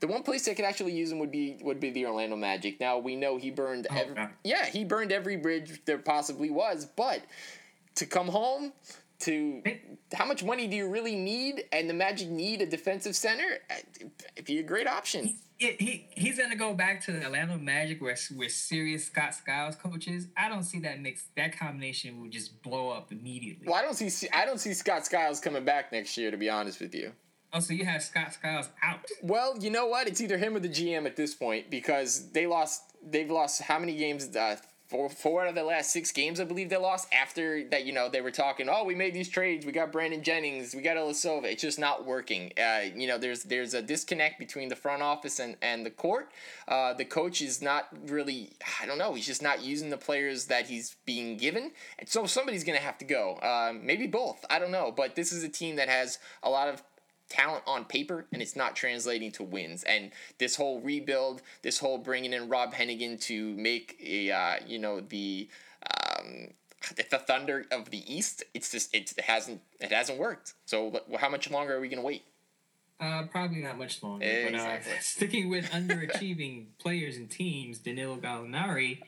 the one place that could actually use him would be would be the Orlando Magic. Now we know he burned oh, every, yeah he burned every bridge there possibly was, but to come home to how much money do you really need? And the Magic need a defensive center. It'd be a great option. He, he he's gonna go back to the Atlanta Magic where where serious Scott Skiles coaches. I don't see that mix. That combination will just blow up immediately. Well, I don't see I don't see Scott Skiles coming back next year. To be honest with you. Oh, so you have Scott Skiles out? Well, you know what? It's either him or the GM at this point because they lost. They've lost how many games? Uh, four, four out of the last six games, I believe they lost. After that, you know, they were talking, oh, we made these trades. We got Brandon Jennings. We got Ilyasova. It's just not working. Uh, you know, there's there's a disconnect between the front office and, and the court. Uh, the coach is not really, I don't know, he's just not using the players that he's being given. And so somebody's going to have to go. Uh, maybe both. I don't know. But this is a team that has a lot of talent on paper and it's not translating to wins. And this whole rebuild, this whole bringing in Rob Hennigan to make a uh, you know the um, the Thunder of the East, it's just it hasn't it hasn't worked. So how much longer are we gonna wait? Uh, probably not much longer. Exactly. But uh, <laughs> sticking with underachieving players and teams, Danilo Gallinari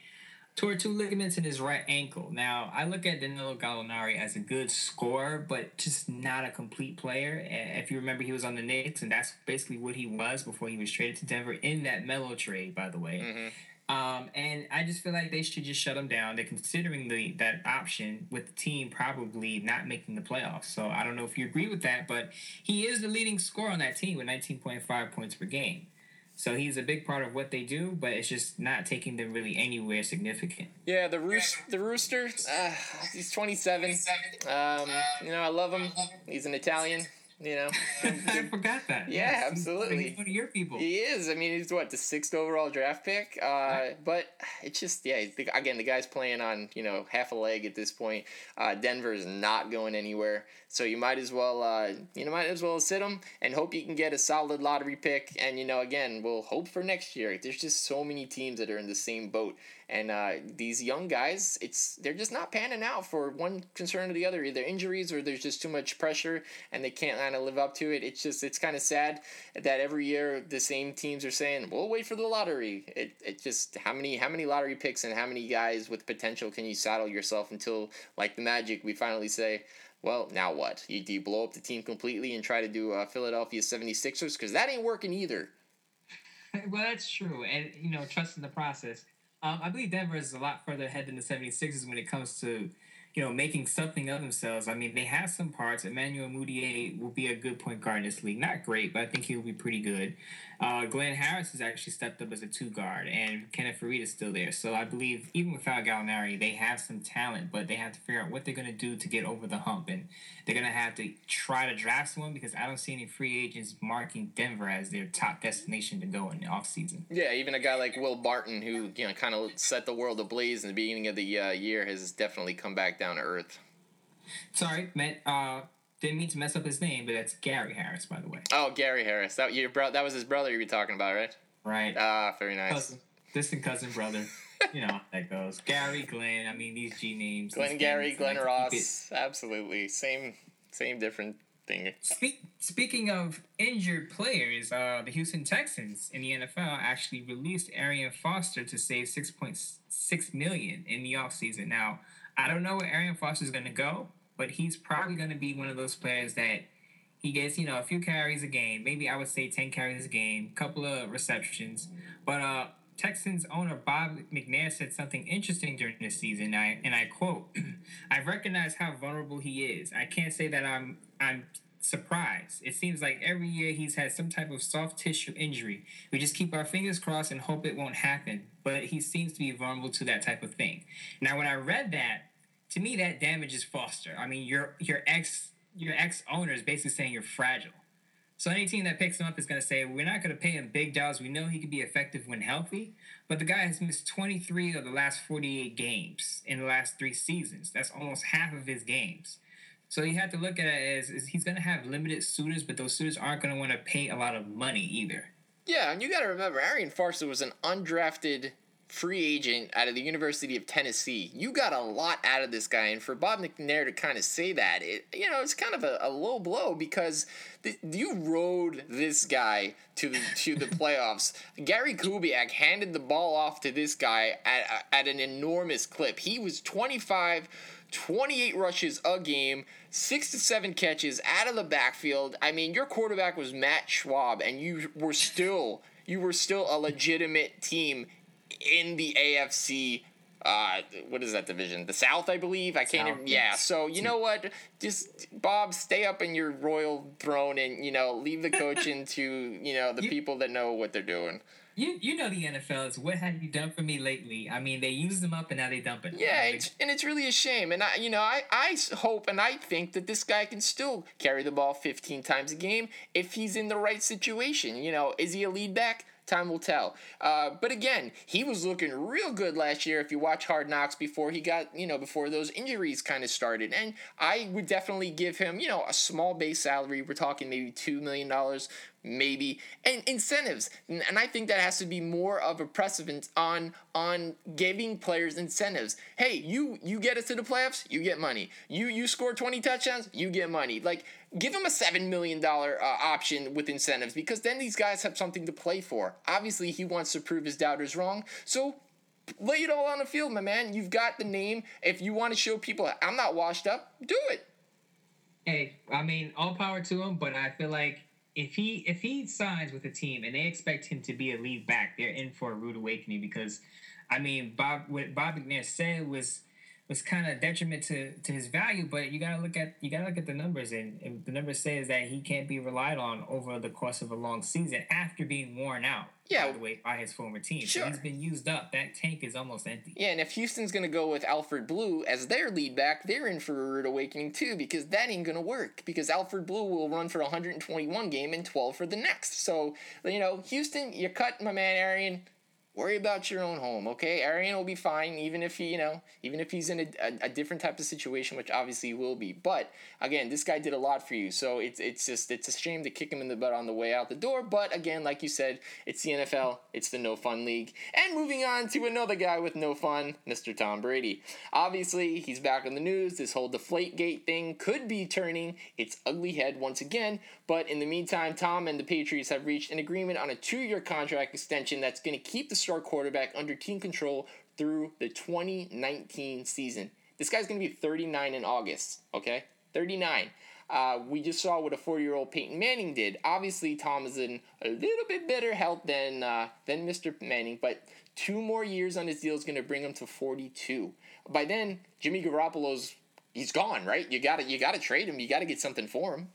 tore two ligaments in his right ankle. Now, I look at Danilo Gallinari as a good scorer, but just not a complete player. If you remember, he was on the Knicks, and that's basically what he was before he was traded to Denver in that Melo trade, by the way. Mm-hmm. Um, and I just feel like they should just shut him down. They're considering the that option with the team probably not making the playoffs. So I don't know if you agree with that, but he is the leading scorer on that team with 19.5 points per game. So he's a big part of what they do, but it's just not taking them really anywhere significant. Yeah, the roost, the rooster. Uh, he's twenty seven. Um, you know, I love him. He's an Italian. You know, <laughs> I forgot that. Yeah, yes. absolutely. One of your people. He is. I mean, he's what the sixth overall draft pick. Uh, right. But it's just yeah. Again, the guy's playing on you know half a leg at this point. Uh, Denver is not going anywhere, so you might as well uh, you know might as well sit him and hope you can get a solid lottery pick. And you know, again, we'll hope for next year. There's just so many teams that are in the same boat. And uh, these young guys, it's they're just not panning out for one concern or the other, either injuries or there's just too much pressure and they can't kind of live up to it. It's just it's kind of sad that every year the same teams are saying we'll wait for the lottery. It it just how many how many lottery picks and how many guys with potential can you saddle yourself until like the Magic we finally say well, now what? You, do you blow up the team completely and try to do uh, Philadelphia 76ers? Because that ain't working either. <laughs> well, that's true. And, you know, trust in the process. Um, I believe Denver is a lot further ahead than the 76ers when it comes to you know, making something of themselves. I mean, they have some parts. Emmanuel Mudiay will be a good point guard in this league. Not great, but I think he'll be pretty good. Uh, Glenn Harris has actually stepped up as a two guard, and Kenneth Faried is still there. So I believe even without Gallinari, they have some talent, but they have to figure out what they're going to do to get over the hump. And they're going to have to try to draft someone because I don't see any free agents marking Denver as their top destination to go in the offseason. Yeah, even a guy like Will Barton, who you know kind of set the world ablaze in the beginning of the uh, year, has definitely come back down to earth. Sorry, Matt. Uh, didn't mean to mess up his name, but that's Gary Harris, by the way. Oh, Gary Harris. That your bro- That was his brother you were talking about, right? Right. Ah, very nice. Cousin, distant cousin, brother. <laughs> you know how that goes. Gary, Glenn. I mean, these G names. Glenn Gary, Glenn like to keep Ross. Absolutely, same, same different thing. Speak, speaking of injured players, uh, the Houston Texans in the NFL actually released Arian Foster to save six point six million in the offseason. Now, I don't know where Arian Foster is going to go, but he's probably going to be one of those players that he gets, you know, a few carries a game. Maybe I would say ten carries a game, couple of receptions. But uh, Texans owner Bob McNair said something interesting during this season. I and I quote: <clears throat> "I recognize how vulnerable he is. I can't say that I'm I'm surprised. It seems like every year he's had some type of soft tissue injury. We just keep our fingers crossed and hope it won't happen. But he seems to be vulnerable to that type of thing. Now, when I read that, to me, that damages Foster. I mean, your your ex your ex owner is basically saying you're fragile. So any team that picks him up is going to say, we're not going to pay him big dollars. We know he can be effective when healthy, but the guy has missed 23 of the last 48 games in the last three seasons. That's almost half of his games. So you have to look at it as, he's going to have limited suitors, but those suitors aren't going to want to pay a lot of money either. Yeah, and you got to remember, Arian Foster was an undrafted free agent out of the University of Tennessee. You got a lot out of this guy, and for Bob McNair to kind of say that, it you know, it's kind of a, a low blow because th- you rode this guy to the to the <laughs> playoffs. Gary Kubiak handed the ball off to this guy at at an enormous clip. He was 25 28 rushes a game, six to seven catches out of the backfield. I mean, your quarterback was Matt Schaub, and you were still you were still a legitimate team in the AFC. Uh, what is that division? The South, I believe. I can't. South, even, yeah. yes. So you know what? Just Bob, stay up in your royal throne, and you know, leave the coaching <laughs> to you know the You- people that know what they're doing. You you know the NFL is what have you done for me lately? I mean, they used them up and now they dump it. Yeah, Like, it's, and it's really a shame. And I, you know, I I hope and I think that this guy can still carry the ball 15 times a game if he's in the right situation. You know, is he a lead back? Time will tell. Uh, but again, he was looking real good last year. If you watch Hard Knocks before he got, you know, before those injuries kind of started, and I would definitely give him, you know, a small base salary. We're talking maybe two million dollars, maybe, and incentives. And I think that has to be more of a precedent on on giving players incentives. Hey, you you get us to the playoffs, you get money. You you score twenty touchdowns, you get money. Like give him a seven million dollar uh, option with incentives because then these guys have something to play for. Obviously, he wants to prove his doubters wrong, so. Lay it all on the field, my man. You've got the name. If you want to show people I'm not washed up, do it. Hey, I mean, all power to him, but I feel like if he if he signs with a team and they expect him to be a lead back, they're in for a rude awakening because, I mean, Bob what Bob McNair said was was kind of detriment to, to his value, but you gotta look at you gotta look at the numbers, and, and the numbers says that he can't be relied on over the course of a long season after being worn out. Yeah. by the way, by his former team, Sure. so he's been used up. That tank is almost empty. Yeah, and if Houston's gonna go with Alfred Blue as their lead back, they're in for a rude awakening too, because that ain't gonna work. Because Alfred Blue will run for 121 game and 12 for the next. So you know, Houston, you cut my man Arian. Worry about your own home, okay? Arian will be fine, even if he, you know, even if he's in a, a, a different type of situation, which obviously will be. But again, this guy did a lot for you, so it's it's just it's a shame to kick him in the butt on the way out the door. But again, like you said, it's the NFL, it's the no fun league. And moving on to another guy with no fun, Mr. Tom Brady. Obviously, he's back on the news. This whole Deflategate thing could be turning its ugly head once again. But in the meantime, Tom and the Patriots have reached an agreement on a two-year contract extension that's going to keep the star quarterback under team control through the 2019 season. This guy's going to be 39 in August, okay? 39. Uh, we just saw what a 40-year-old Peyton Manning did. Obviously, Tom is in a little bit better health than uh, than Mr. Manning, but Two more years on his deal is going to bring him to 42. By then, Jimmy Garoppolo's he's gone, right? You got to you got to trade him. You got to get something for him.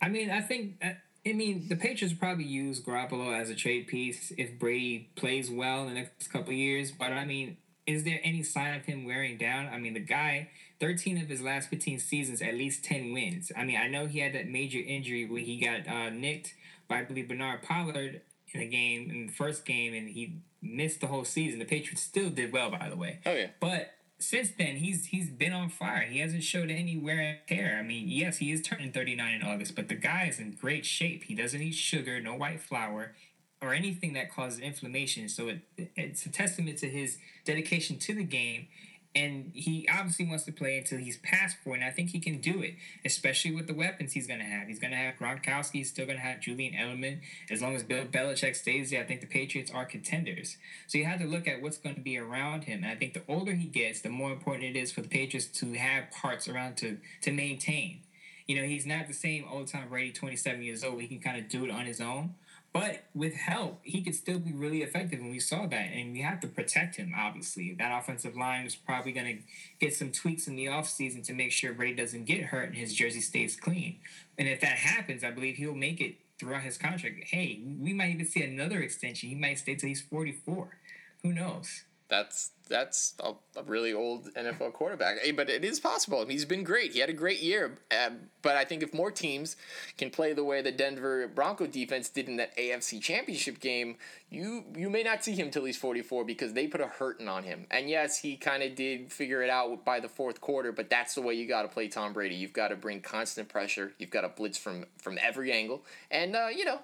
I mean, I think uh, I mean the Patriots probably use Garoppolo as a trade piece if Brady plays well in the next couple years. But I mean, is there any sign of him wearing down? I mean, the guy, 13 of his last 15 seasons, at least 10 wins. I mean, I know he had that major injury where he got uh, nicked by, I believe, Bernard Pollard in the game, in the first game, and he missed the whole season. The Patriots still did well, by the way. Oh, yeah. But since then, he's he's been on fire. He hasn't showed any wear and tear. I mean, yes, he is turning 39 in August, but the guy is in great shape. He doesn't eat sugar, no white flour, or anything that causes inflammation. So it, it's a testament to his dedication to the game and he obviously wants to play until he's past four, and I think he can do it, especially with the weapons he's going to have. He's going to have Gronkowski, he's still going to have Julian Edelman. As long as Bill Belichick stays there, I think the Patriots are contenders. So you have to look at what's going to be around him, and I think the older he gets, the more important it is for the Patriots to have parts around to to maintain. You know, he's not the same old time Brady, 27 years old. He can kind of do it on his own. But with help, he could still be really effective, and we saw that. And we have to protect him, obviously. That offensive line is probably going to get some tweaks in the offseason to make sure Brady doesn't get hurt and his jersey stays clean. And if that happens, I believe he'll make it throughout his contract. Hey, we might even see another extension. He might stay till he's 44. Who knows? That's that's a, a, really old NFL quarterback. Hey, but it is possible. He's been great. He had a great year. Uh, but I think if more teams can play the way the Denver Bronco defense did in that AFC Championship game, you you may not see him till he's 44 because they put a hurting on him. And yes, he kind of did figure it out by the fourth quarter, but that's the way you got to play Tom Brady. You've got to bring constant pressure. You've got to blitz from from every angle. And uh, you know,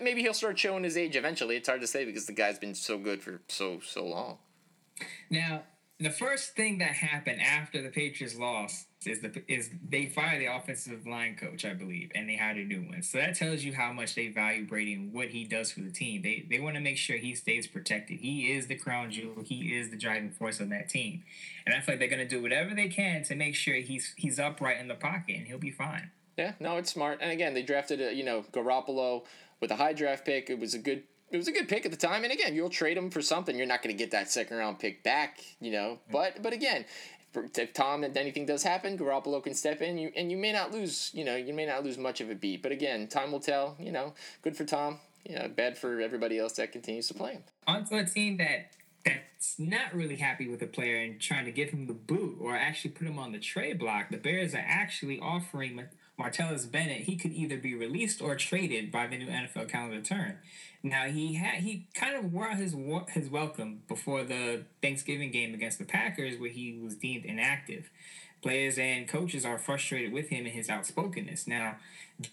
maybe he'll start showing his age eventually. It's hard to say because the guy's been so good for so so long. Now, the first thing that happened after the Patriots lost is the is they fired the offensive line coach, I believe, and they hired a new one. So that tells you how much they value Brady and what he does for the team. They they want to make sure he stays protected. He is the crown jewel. He is the driving force of that team, and I feel like they're going to do whatever they can to make sure he's he's upright in the pocket and he'll be fine. Yeah, no, it's smart. And again, they drafted a, you know Garoppolo with a high draft pick. It was a good it was a good pick at the time. And again, you'll trade him for something. You're not going to get that second round pick back, you know. Mm. But but again, if Tom and anything does happen, Garoppolo can step in, you, and you may not lose. You know, you may not lose much of a beat. But again, time will tell. You know, good for Tom. You know, bad for everybody else that continues to play him. Onto a team that that's not really happy with the player and trying to give him the boot or actually put him on the trade block. The Bears are actually offering Martellus Bennett. He could either be released or traded by the new NFL calendar turn. Now he had he kind of wore out his his welcome before the Thanksgiving game against the Packers, where he was deemed inactive. Players and coaches are frustrated with him and his outspokenness. Now,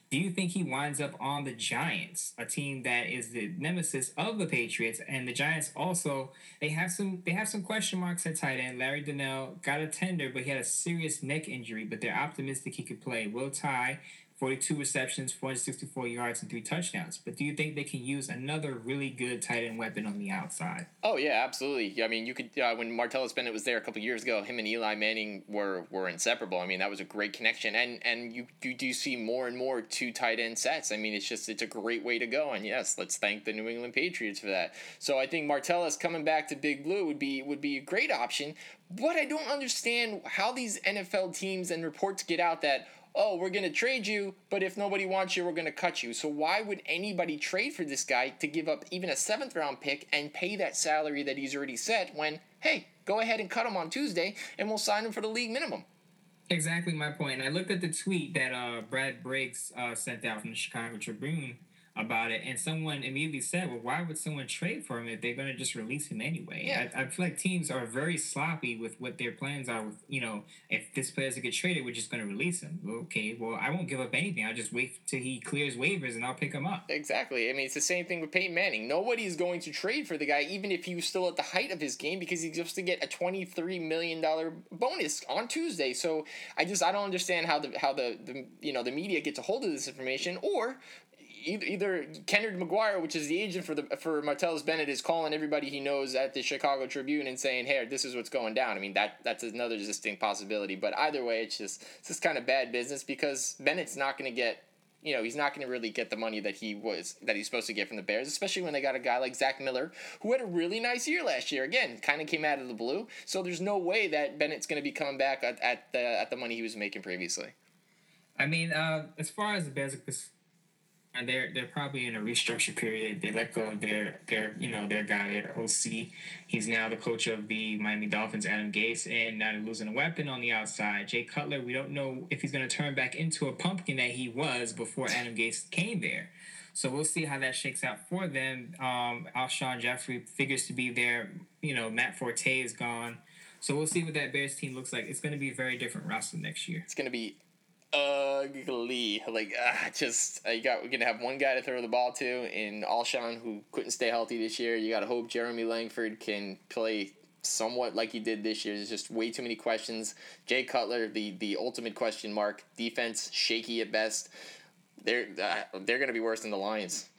do you think he winds up on the Giants, a team that is the nemesis of the Patriots? And the Giants also they have some they have some question marks at tight end. Larry Donnell got a tender, but he had a serious neck injury. But they're optimistic he could play. Will Tye 42 receptions, 464 yards, and three touchdowns. But do you think they can use another really good tight end weapon on the outside? Oh yeah, absolutely. I mean, you could uh, when Martellus Bennett was there a couple years ago, him and Eli Manning were were inseparable. I mean, that was a great connection, and and you you do see more and more two tight end sets. I mean, it's just it's a great way to go. And yes, let's thank the New England Patriots for that. So I think Martellus coming back to Big Blue would be would be a great option. But I don't understand how these NFL teams and reports get out that oh, we're going to trade you, but if nobody wants you, we're going to cut you. So why would anybody trade for this guy to give up even a seventh round pick and pay that salary that he's already set when, hey, go ahead and cut him on Tuesday and we'll sign him for the league minimum? Exactly my point. I looked at the tweet that uh, Brad Biggs uh, sent out from the Chicago Tribune about it, and someone immediately said, "Well, why would someone trade for him if they're going to just release him anyway?" Yeah. I, I, feel like teams are very sloppy with what their plans are. With you know, if this player is to get traded, we're just going to release him. Okay, well, I won't give up anything. I'll just wait till he clears waivers and I'll pick him up. Exactly. I mean, it's the same thing with Peyton Manning. Nobody's going to trade for the guy, even if he was still at the height of his game, because he's supposed to get a twenty three million dollar bonus on Tuesday. So I just I don't understand how the how the, the you know the media gets a hold of this information, or either, Kennard McGuire, which is the agent for the for Martellus Bennett, is calling everybody he knows at the Chicago Tribune and saying, "Hey, this is what's going down." I mean, that that's another distinct possibility. But either way, it's just it's just kind of bad business because Bennett's not going to get you know, he's not going to really get the money that he was that he's supposed to get from the Bears, especially when they got a guy like Zach Miller who had a really nice year last year. Again, kind of came out of the blue. So there's no way that Bennett's going to be coming back at, at the at the money he was making previously. I mean, uh, as far as the Bears and they're they're probably in a restructure period. They let go of their their you know their guy, their OC. He's now the coach of the Miami Dolphins, Adam Gase, and now they're losing a weapon on the outside. Jay Cutler, we don't know if he's going to turn back into a pumpkin that he was before Adam Gase came there. So we'll see how that shakes out for them. Um, Alshon Jeffery figures to be there. You know, Matt Forte is gone. So we'll see what that Bears team looks like. It's going to be a very different roster next year. It's going to be ugly. Like, <laughs> uh, just uh, you got we're gonna have one guy to throw the ball to in Alshon who couldn't stay healthy this year. You got to hope Jeremy Langford can play somewhat like he did this year. There's just way too many questions. Jay Cutler, the the ultimate question mark. Defense shaky at best. They're uh, they're gonna be worse than the Lions.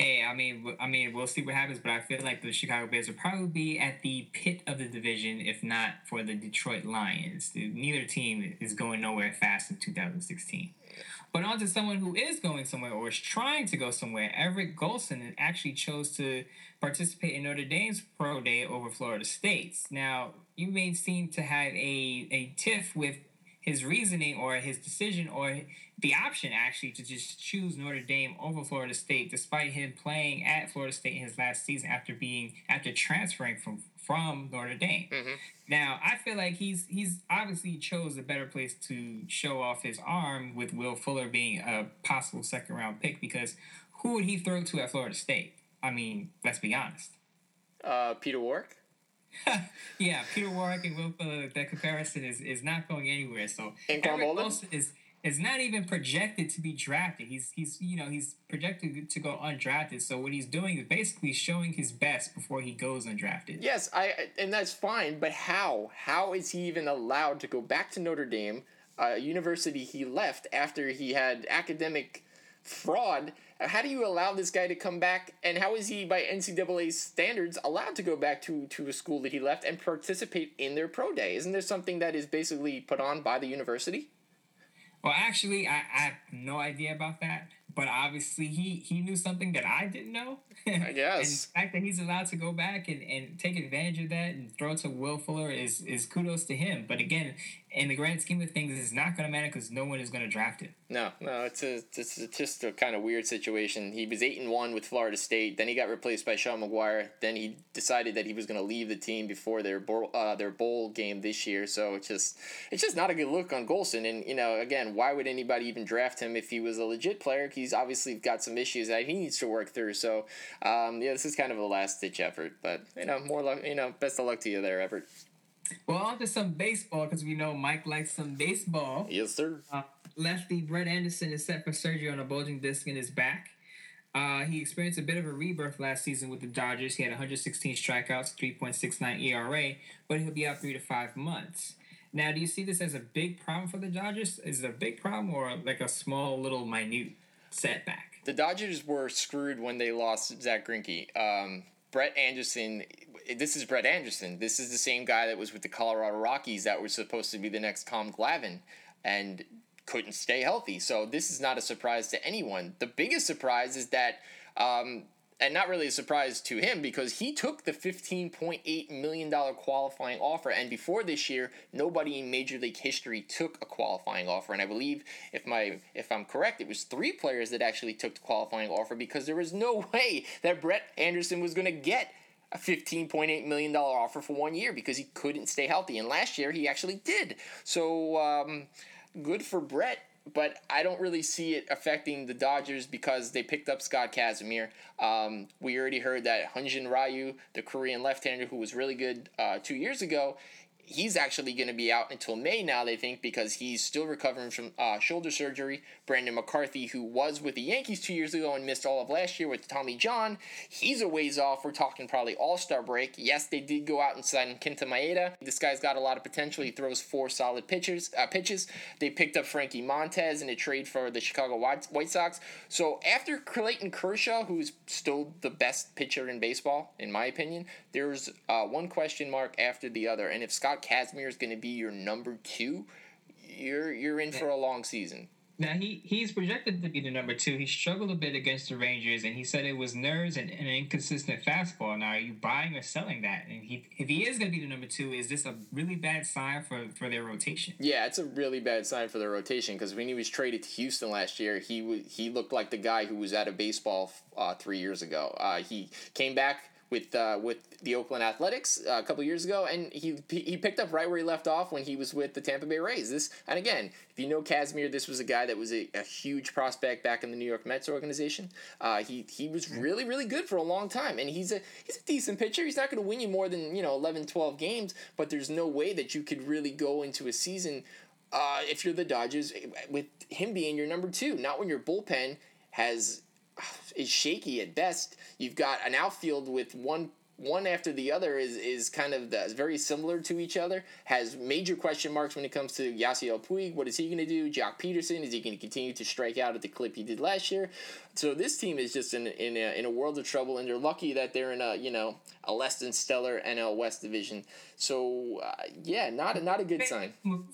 Hey, I mean, I mean, we'll see what happens, but I feel like the Chicago Bears will probably be at the pit of the division, if not for the Detroit Lions. Neither team is going nowhere fast in 2016. But on to someone who is going somewhere or is trying to go somewhere. Everett Golson actually chose to participate in Notre Dame's pro day over Florida State's. Now, you may seem to have a, a tiff with his reasoning or his decision or the option actually to just choose Notre Dame over Florida State, despite him playing at Florida State in his last season after being after transferring from from Notre Dame. Mm-hmm. Now, I feel like he's he's obviously chose a better place to show off his arm with Will Fuller being a possible second round pick because who would he throw to at Florida State? I mean, let's be honest. Uh, Peter Warrick. <laughs> yeah, Peter Warrick and Will Fuller. That comparison is, is not going anywhere. So and Eric is is not even projected to be drafted. He's he's you know he's projected to go undrafted. So what he's doing is basically showing his best before he goes undrafted. Yes, I and that's fine. But how how is he even allowed to go back to Notre Dame, a university he left after he had academic fraud? How do you allow this guy to come back? And how is he, by NCAA standards, allowed to go back to, to a school that he left and participate in their pro day? Isn't there something that is basically put on by the university? Well, actually, I, I have no idea about that. But obviously, he, he knew something that I didn't know. <laughs> I guess. and the fact that he's allowed to go back and, and take advantage of that and throw it to Will Fuller is, is kudos to him. But again, in the grand scheme of things, it's not going to matter because no one is going to draft it. No, no, it's a it's just a kind of weird situation. He was eight and one with Florida State. Then he got replaced by Sean Maguire. Then he decided that he was going to leave the team before their bowl, uh, their bowl game this year. So it's just it's just not a good look on Golson. And you know, again, why would anybody even draft him if he was a legit player? He's obviously got some issues that he needs to work through. So um, yeah, this is kind of a last ditch effort. But you know, more luck. You know, best of luck to you there, Everett. Well, on to some baseball because we know Mike likes some baseball. Yes, sir. Uh, lefty Brett Anderson is set for surgery on a bulging disc in his back. Uh, he experienced a bit of a rebirth last season with the Dodgers. He had 116 strikeouts, 3.69 ERA, but he'll be out three to five months. Now, do you see this as a big problem for the Dodgers? Is it a big problem or like a small, little, minute setback? The Dodgers were screwed when they lost Zack Greinke. Um, Brett Anderson this is Brett Anderson. This is the same guy that was with the Colorado Rockies that was supposed to be the next Tom Glavine and couldn't stay healthy. So this is not a surprise to anyone. The biggest surprise is that, um, and not really a surprise to him because he took the $15.8 million qualifying offer. And before this year, nobody in Major League history took a qualifying offer. And I believe, if my if I'm correct, it was three players that actually took the qualifying offer because there was no <laughs> way that Brett Anderson was going to get a $15.8 million offer for one year because he couldn't stay healthy. And last year he actually did. So um, good for Brett, but I don't really see it affecting the Dodgers because they picked up Scott Kazmir. Um, we already heard that Hyun-jin Ryu, the Korean left-hander who was really good uh, two years ago, he's actually going to be out until May now, they think, because he's still recovering from uh, shoulder surgery. Brandon McCarthy, who was with the Yankees two years ago and missed all of last year with Tommy John, he's a ways off. We're talking probably All Star break. Yes, they did go out and sign Kenta Maeda. This guy's got a lot of potential. He throws four solid pitchers. Uh, pitches. They picked up Frankie Montas in a trade for the Chicago White Sox. So after Clayton Kershaw, who's still the best pitcher in baseball, in my opinion, there's uh, one question mark after the other. And if Scott Kazmir is going to be your number two, you're you're in for a long season. Now he he's projected to be the number two. He struggled a bit against the Rangers, and he said it was nerves and, and an inconsistent fastball. Now, are you buying or selling that? And he, if he is going to be the number two, is this a really bad sign for for their rotation? Yeah, it's a really bad sign for their rotation because when he was traded to Houston last year, he w- he looked like the guy who was out of baseball uh, three years ago. Uh, he came back with uh, with the Oakland Athletics uh, a couple years ago, and he he picked up right where he left off when he was with the Tampa Bay Rays. This and again, if you know Kazmir, this was a guy that was a, a huge prospect back in the New York Mets organization. Uh, he he was really really good for a long time, and he's a he's a decent pitcher. He's not going to win you more than you know 11, 12 games, but there's no way that you could really go into a season. Uh, if you're the Dodgers, with him being your number two, not when your bullpen has is shaky at best. You've got an outfield with one one after the other is is kind of the, very similar to each other. Has major question marks when it comes to Yasiel Puig. What is he going to do? Joc Pederson is he going to continue to strike out at the clip he did last year? So this team is just in in a, in a world of trouble, and they're lucky that they're in a you know a less than stellar NL West division. So uh, yeah, not a, not a good sign.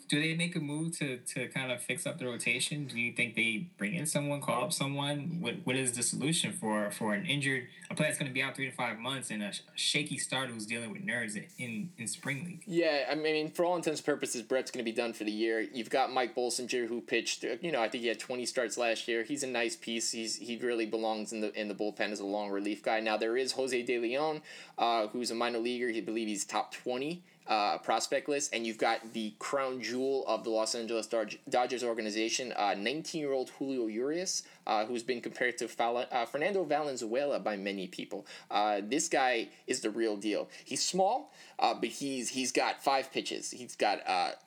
Do they make a move to, to kind of fix up the rotation? Do you think they bring in someone, call up someone? What what is the solution for for an injured a player that's going to be out three to five months and a shaky starter who's dealing with nerves in in spring league? Yeah, I mean for all intents and purposes, Brett's going to be done for the year. You've got Mike Bolsinger who pitched. You know, I think he had twenty starts last year. He's a nice piece. He's he really belongs in the in the bullpen as a long relief guy. Now there is Jose De Leon, uh, who's a minor leaguer. He believe he's top twenty uh, prospect list, and you've got the crown jewel of the Los Angeles Dodgers organization, 19 uh, year old Julio Urias, uh, who's been compared to Fala, uh, Fernando Valenzuela by many people. Uh, this guy is the real deal. He's small, uh, but he's he's got five pitches. He's got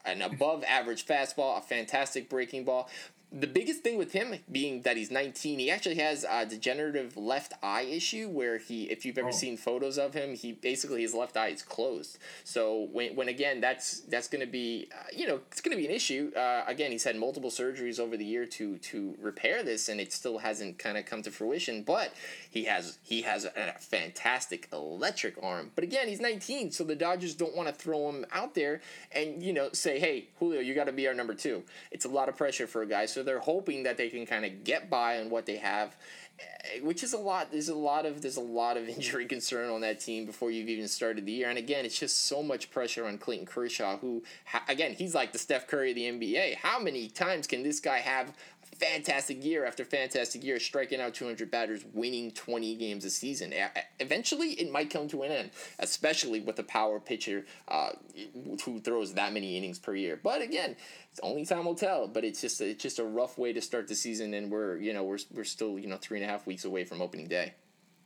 an above average fastball, a fantastic breaking ball the biggest thing with him being that he's 19 he actually has a degenerative left eye issue where he if you've ever oh. seen photos of him he basically his left eye is closed. So when, when again that's that's going to be uh, you know it's going to be an issue. Uh, again he's had multiple surgeries over the year to to repair this and it still hasn't kind of come to fruition but he has he has a, a fantastic electric arm. But again he's 19 so the dodgers don't want to throw him out there and you know say hey julio you got to be our number two. It's a lot of pressure for a guy so so they're hoping that they can kind of get by on what they have, eh, which is a lot. There's a lot of there's a lot of <laughs> injury concern on that team before you've even started the year. And again, it's just so much pressure on Clayton Kershaw, who again he's like the Steph Curry of the NBA. How many times can this guy have fantastic year after fantastic year, striking out 200 batters, winning 20 games a season. Eventually, it might come to an end, especially with a power pitcher uh, who throws that many innings per year. But again, it's only time will tell. But it's just a, it's just a rough way to start the season, and we're you know we're we're still you know three and a half weeks away from opening day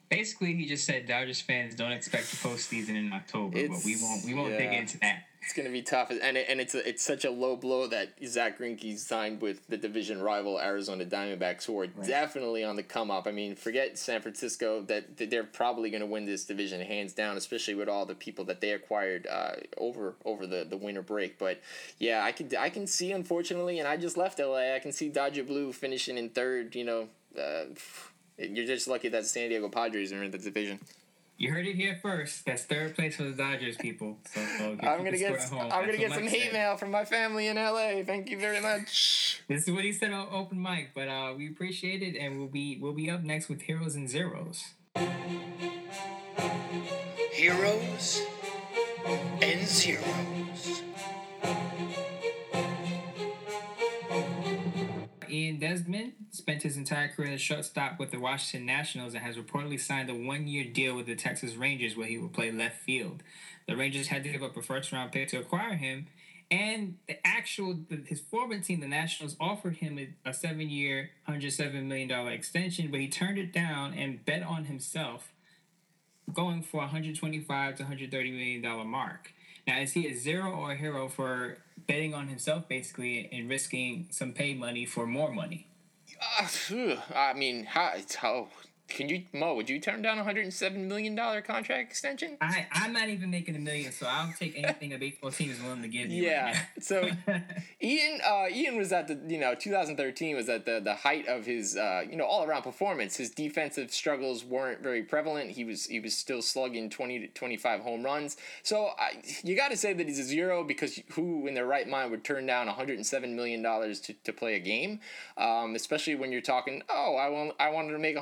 basically he just said Dodgers fans don't expect the postseason in October, it's, but we won't we won't yeah. dig into that. It's gonna be tough, and it, and it's a, it's such a low blow that Zack Greinke signed with the division rival Arizona Diamondbacks, who are right. definitely on the come up. I mean, forget San Francisco; that they're probably gonna win this division hands down, especially with all the people that they acquired uh, over over the, the winter break. But yeah, I can I can see unfortunately, and I just left LA. I can see Dodger Blue finishing in third. You know. Uh, you're just lucky that the San Diego Padres are in the division. You heard it here first. That's third place for the Dodgers, people. So, so I'm gonna get I'm That's gonna get some hate said. mail from my family in LA. Thank you very much. This is what he said on open mic, but uh, we appreciate it, and we'll be we'll be up next with heroes and zeros. Heroes and zeros. Spent his entire career as shortstop with the Washington Nationals and has reportedly signed a one-year deal with the Texas Rangers where he will play left field. The Rangers had to give up a first-round pick to acquire him, and the actual his former team, the Nationals, offered him a, a seven-year, hundred seven million dollar extension, but he turned it down and bet on himself, going for 125 to 130 million dollar mark. Now, is he a zero or a hero for betting on himself basically and risking some pay money for more money? <sighs> I mean, how, how can you Mo? Would you turn down a hundred and seven million dollar contract extension? I I'm not even making a million, so I'll take anything a baseball team is willing to give me. Yeah. Right so <laughs> Ian uh, Ian was at the you know 2013 was at the the height of his uh, you know all around performance. His defensive struggles weren't very prevalent. He was he was still slugging 20 to 25 home runs. So I, you got to say that he's a zero because who in their right mind would turn down 107 million dollars to, to play a game, um, especially when you're talking oh I want I wanted to make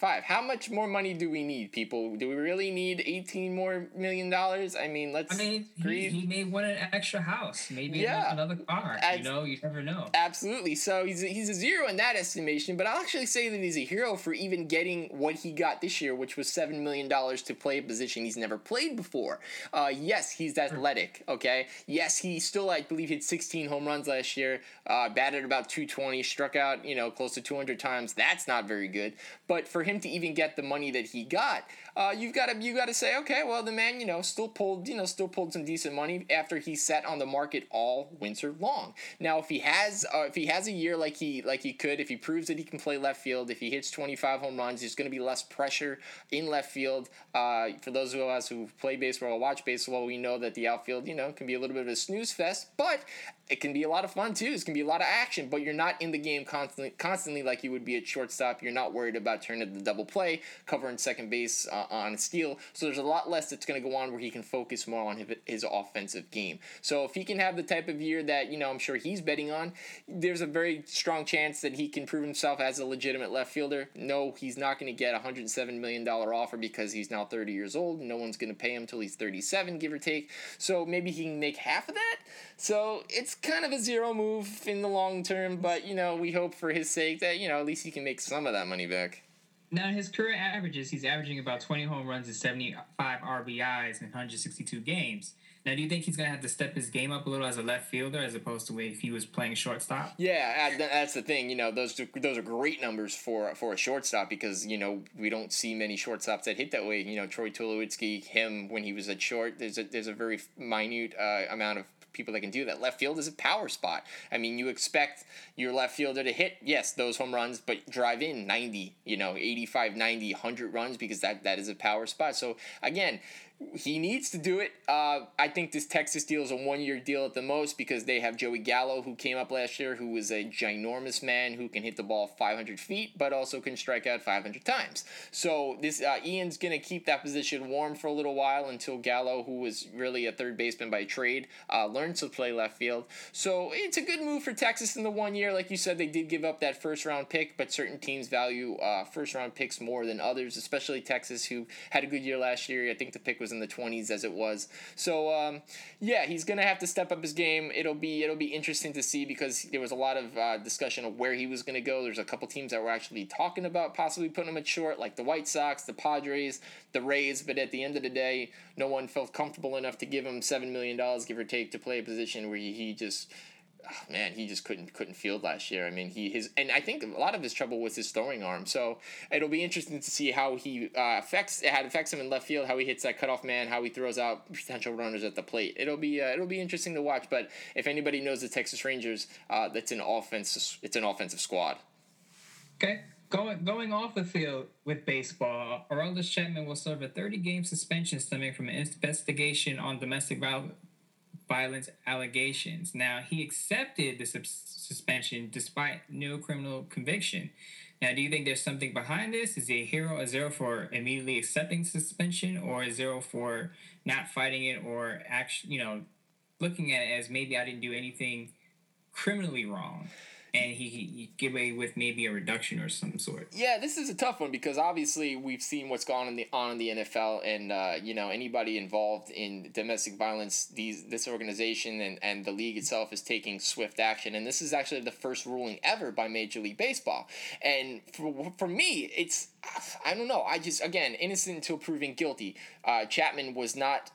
125. How much more money do we need, people? Do we really need 18 more million dollars? I mean, let's. I mean, he, he may want an extra house, maybe Yeah. another car. As- you know, you never know. Absolutely. So he's a, he's a zero in that estimation, but I'll actually say that he's a hero for even getting what he got this year, which was seven million dollars to play a position he's never played before. Uh, yes, he's athletic. Okay. Yes, he still I believe hit 16 home runs last year. Uh, batted about 220, struck out you know close to 200 times. That's not very good. But for him to even get the money that he got, uh, you've got to you got to say okay, well the man you know still pulled you know still pulled some decent money after he sat on the market all winter long. Now if he has uh, if he has a year like he like he could, if he proves that he can play left field, if he hits 25 home runs, there's going to be less pressure in left field. Uh, for those of us who play baseball or watch baseball, we know that the outfield you know can be a little bit of a snooze fest, but it can be a lot of fun too. It can be a lot of action, but you're not in the game constantly, constantly like you would be at shortstop. You're not worried about turning the double play, covering second base uh, on steal. So there's a lot less that's going to go on where he can focus more on his, his offensive game. So if he can have the type of year that you know I'm sure he's betting on, there's a very strong chance that he can prove himself as a legitimate left fielder. No, he's not going to get a 107 million dollar offer because he's now 30 years old. No one's going to pay him till he's 37, give or take. So maybe he can make half of that. So it's kind of a zero move in the long term, but you know, we hope for his sake that, you know, at least he can make some of that money back. Now his career averages, he's averaging about 20 home runs and 75 RBIs in 162 games. Now, do you think he's gonna have to step his game up a little as a left fielder as opposed to if he was playing shortstop? Yeah, that's the thing. You know, those those are great numbers for for a shortstop because you know we don't see many shortstops that hit that way. You know, Troy Tulowitzki, him when he was at short, there's a there's a very minute uh, amount of people that can do that. Left field is a power spot. I mean, you expect your left fielder to hit, yes, those home runs, but drive in 90, you know, 85, 90, 100 runs because that, that is a power spot. So, again, he needs to do it. Uh, I think this Texas deal is a one year deal at the most because they have Joey Gallo, who came up last year, who was a ginormous man who can hit the ball 500 feet, but also can strike out 500 times. So this uh, Ian's going to keep that position warm for a little while until Gallo, who was really a third baseman by trade, uh, learns to play left field. So it's a good move for Texas in the one year. Like you said, they did give up that first round pick, but certain teams value uh, first round picks more than others, especially Texas, who had a good year last year. I think the pick was in the 20s as it was. So um, yeah, he's gonna have to step up his game. It'll be it'll be interesting to see because there was a lot of uh, discussion of where he was gonna go. There's a couple teams that were actually talking about possibly putting him at short, like the White Sox, the Padres, the Rays. But at the end of the day, no one felt comfortable enough to give him seven million dollars, give or take, to play a position where he, he just oh, man, he just couldn't couldn't field last year. I mean, he his and I think a lot of his trouble was his throwing arm. So it'll be interesting to see how he uh, affects how it affects him in left field, how he hits that cutoff man, how he throws out potential runners at the plate. It'll be uh, it'll be interesting to watch. But if anybody knows the Texas Rangers, uh, that's an offense. It's an offensive squad. Okay. Going going off the field with baseball, Aroldis Chapman will serve a 30 game suspension stemming from an investigation on domestic viol- violence allegations. Now, he accepted the sus- suspension despite no criminal conviction. Now, do you think there's something behind this? Is he a hero, a zero for immediately accepting suspension, or a zero for not fighting it, or actually, you know, looking at it as maybe I didn't do anything criminally wrong, and he, he, get away with maybe a reduction or some sort? Yeah, this is a tough one because obviously we've seen what's gone on in the on in the NFL, and uh, you know anybody involved in domestic violence, these this organization and, and the league itself is taking swift action, and this is actually the first ruling ever by Major League Baseball, and for for me, it's I don't know, I just again innocent until proven guilty. Uh, Chapman was not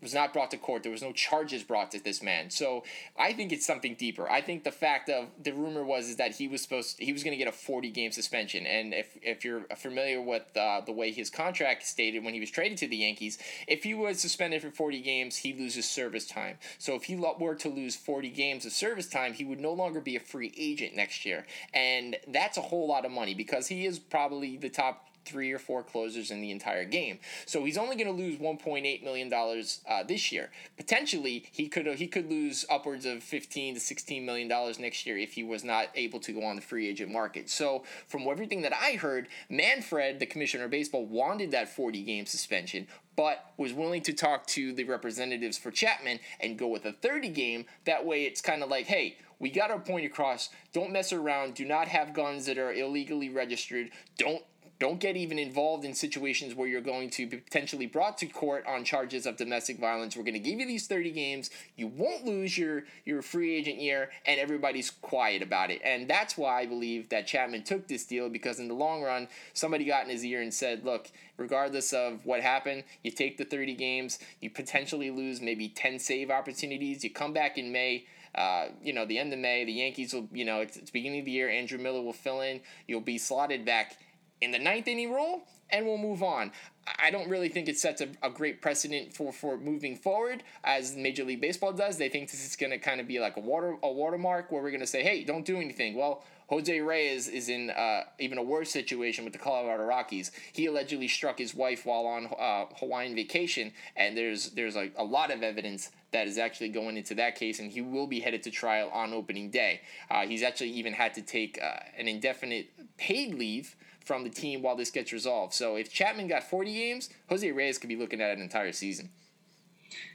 was not brought to court. There was no charges brought to this man. So I think it's something deeper. I think the fact of the rumor was is that he was supposed he was going to get a 40 game suspension. And if if you're familiar with uh, the way his contract stated when he was traded to the Yankees, if he was suspended for 40 games, he loses service time. So if he were to lose 40 games of service time, he would no longer be a free agent next year. And that's a whole lot of money because he is probably the top three or four closers in the entire game. So he's only going to lose 1.8 million dollars uh, this year. Potentially, he could he could lose upwards of 15 to 16 million dollars next year if he was not able to go on the free agent market. So from everything that I heard, Manfred, the commissioner of baseball, wanted that 40 game suspension, but was willing to talk to the representatives for Chapman and go with a 30 game. That way, it's kind of like, hey, we got our point across. Don't mess around. Do not have guns that are illegally registered. Don't don't get even involved in situations where you're going to be potentially brought to court on charges of domestic violence. We're going to give you these 30 games. You won't lose your, your free agent year, and everybody's quiet about it. And that's why I believe that Chapman took this deal because in the long run, somebody got in his ear and said, look, regardless of what happened, you take the 30 games, you potentially lose maybe 10 save opportunities. You come back in May. Uh, you know, the end of May, the Yankees will, you know, it's, it's beginning of the year. Andrew Miller will fill in. You'll be slotted back in the ninth inning role, and we'll move on. I don't really think it sets a, a great precedent for, for moving forward as Major League Baseball does. They think this is going to kind of be like a water a watermark where we're going to say, hey, don't do anything. Well, Jose Reyes is in uh, even a worse situation with the Colorado Rockies. He allegedly struck his wife while on uh, Hawaiian vacation, and there's there's a, a lot of evidence that is actually going into that case, and he will be headed to trial on opening day. Uh, he's actually even had to take uh, an indefinite paid leave from the team while this gets resolved. So if Chapman got 40 games, Jose Reyes could be looking at an entire season.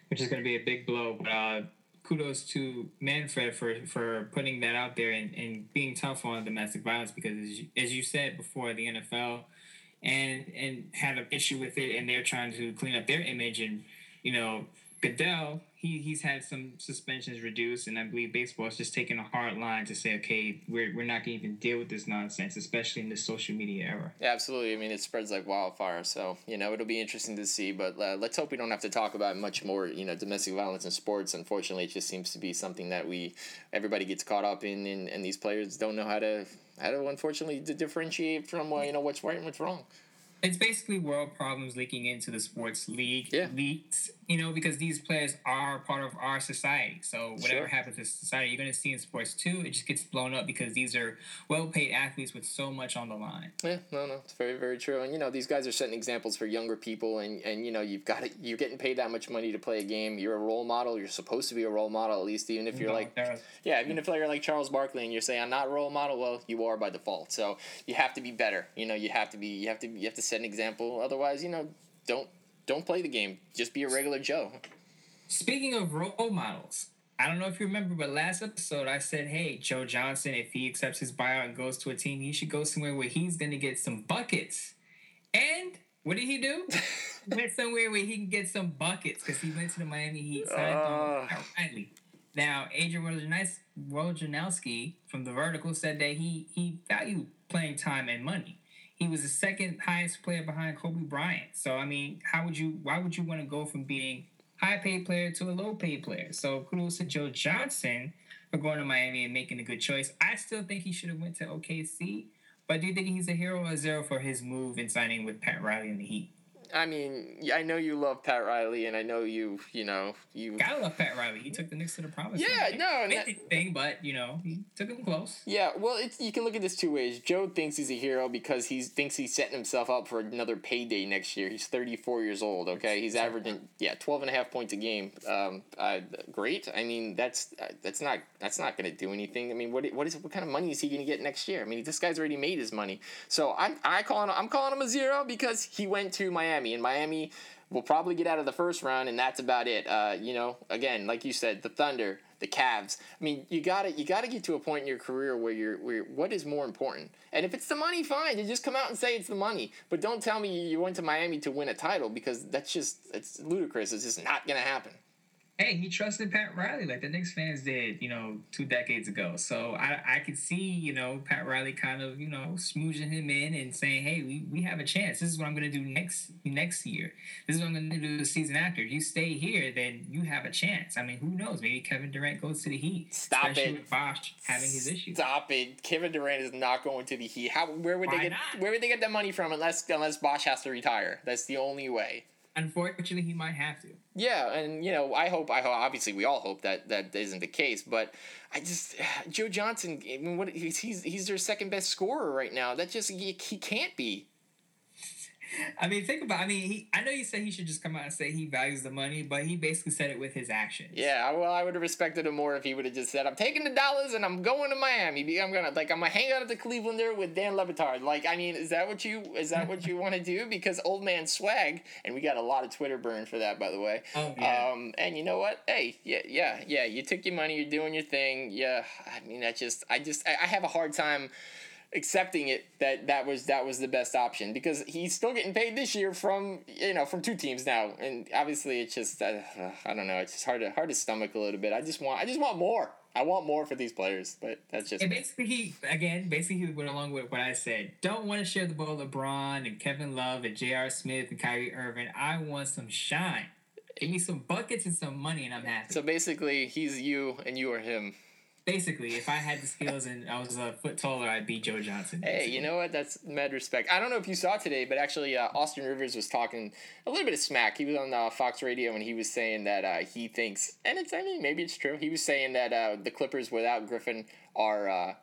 Which is going to be a big blow. But uh, kudos to Manfred for, for putting that out there and, and being tough on domestic violence because, as you, as you said before, the NFL and and had an issue with it, and they're trying to clean up their image. And you know, Goodell he he's had some suspensions reduced, and I believe baseball is just taking a hard line to say, okay, we're we're not going to even deal with this nonsense, especially in this social media era. Yeah, absolutely. I mean, it spreads like wildfire, so you know it'll be interesting to see. But uh, let's hope we don't have to talk about much more. You know, domestic violence in sports. Unfortunately, it just seems to be something that we everybody gets caught up in, and, and these players don't know how to how to unfortunately to differentiate from uh, you know what's right and what's wrong it's basically world problems leaking into the sports league yeah. leaks you know because these players are part of our society. So whatever sure. happens to society you're going to see in sports too it just gets blown up because these are well-paid athletes with so much on the line. Yeah no no it's very very true. And you know these guys are setting examples for younger people and and you know you've got it you're getting paid that much money to play a game. You're a role model. You're supposed to be a role model at least even if you're no, like yeah even if you're like charles barkley and you're saying i'm not a role model well you are by default. So you have to be better. You know you have to be you have to you have to set an example. Otherwise, you know, don't don't play the game. Just be a regular Joe. Speaking of role models, I don't know if you remember, but last episode I said, hey, Joe Johnson, if he accepts his buyout and goes to a team, he should go somewhere where he's going to get some buckets. And what did he do? <laughs> went somewhere where he can get some buckets because he went to the Miami Heat, signed uh. Riley. Now, Adrian Wojnarowski from the Vertical said that he he valued playing time and money. He was the second highest player behind Kobe Bryant. So I mean, how would you? Why would you want to go from being high paid player to a low paid player? So kudos to Joe Johnson for going to Miami and making a good choice. I still think he should have went to OKC. But do you think he's a hero or a zero for his move in signing with Pat Riley in the Heat? I mean, I know you love Pat Riley, and I know you, you know, you. Gotta love Pat Riley. He took the Knicks to the promise. Yeah, no, that, thing, but you know, he took him close. Yeah, well, it's you can look at this two ways. Joe thinks he's a hero because he thinks he's setting himself up for another payday next year. He's thirty four years old. Okay, he's averaging yeah 12 and a half points a game. Um, uh, great. I mean, that's uh, that's not that's not going to do anything. I mean, what what is what kind of money is he going to get next year? I mean, this guy's already made his money. So I'm I calling I'm calling him a zero because he went to Miami and Miami we'll probably get out of the first round, and that's about it. Uh, you know, again, like you said, the Thunder, the Cavs. I mean, you gotta you gotta get to a point in your career where you're where what is more important. And if it's the money, fine. You just come out and say it's the money. But don't tell me you went to Miami to win a title because that's just it's ludicrous. It's just not gonna happen. Hey, he trusted Pat Riley like the Knicks fans did, you know, two decades ago. So I I could see, you know, Pat Riley kind of, you know, smoozing him in and saying, hey, we, we have a chance. This is what I'm gonna do next next year. This is what I'm gonna do the season after. If you stay here, then you have a chance. I mean, who knows? Maybe Kevin Durant goes to the Heat. Stop especially it. With Bosh having his issues. Stop it. Kevin Durant is not going to the Heat. How where would Why they get not? where would they get that money from unless unless Bosh has to retire? That's the only way. Unfortunately, he might have to. Yeah, and you know, I hope I hope obviously we all hope that that isn't the case, but I just <sighs> Joe Johnson, I mean, what he's he's, their second best scorer right now. That just he, he can't be. I mean, think about. I mean, he. I know you said he should just come out and say he values the money, but he basically said it with his actions. Yeah, well, I would have respected him more if he would have just said, "I'm taking the dollars and I'm going to Miami. I'm gonna like I'm gonna hang out at the Clevelander with Dan Le Batard." Like, I mean, is that what you is that what you want to do? Because old man swag, and we got a lot of Twitter burn for that, by the way. Oh, yeah. Um, and you know what? Hey, yeah, yeah, yeah. You took your money. You're doing your thing. Yeah. I mean, that just I just I, I have a hard time accepting it that that was that was the best option because he's still getting paid this year from you know from two teams now and obviously it's just uh, I don't know it's just hard to hard to stomach a little bit I just want I just want more I want more for these players but that's just And basically, he again, basically, he went along with what I said. Don't want to share the ball with LeBron and Kevin Love and J.R. Smith and Kyrie Irving. I want some shine. Give me some buckets and some money, and I'm happy. so basically he's you and you are him basically, if I had the skills and I was a foot taller, I'd be Joe Johnson. Hey, you know what? That's mad respect. I don't know if you saw today, but actually, uh, Austin Rivers was talking a little bit of smack. He was on uh, Fox Radio and he was saying that uh, he thinks, and it's I mean maybe it's true. He was saying that uh, the Clippers without Griffin are uh,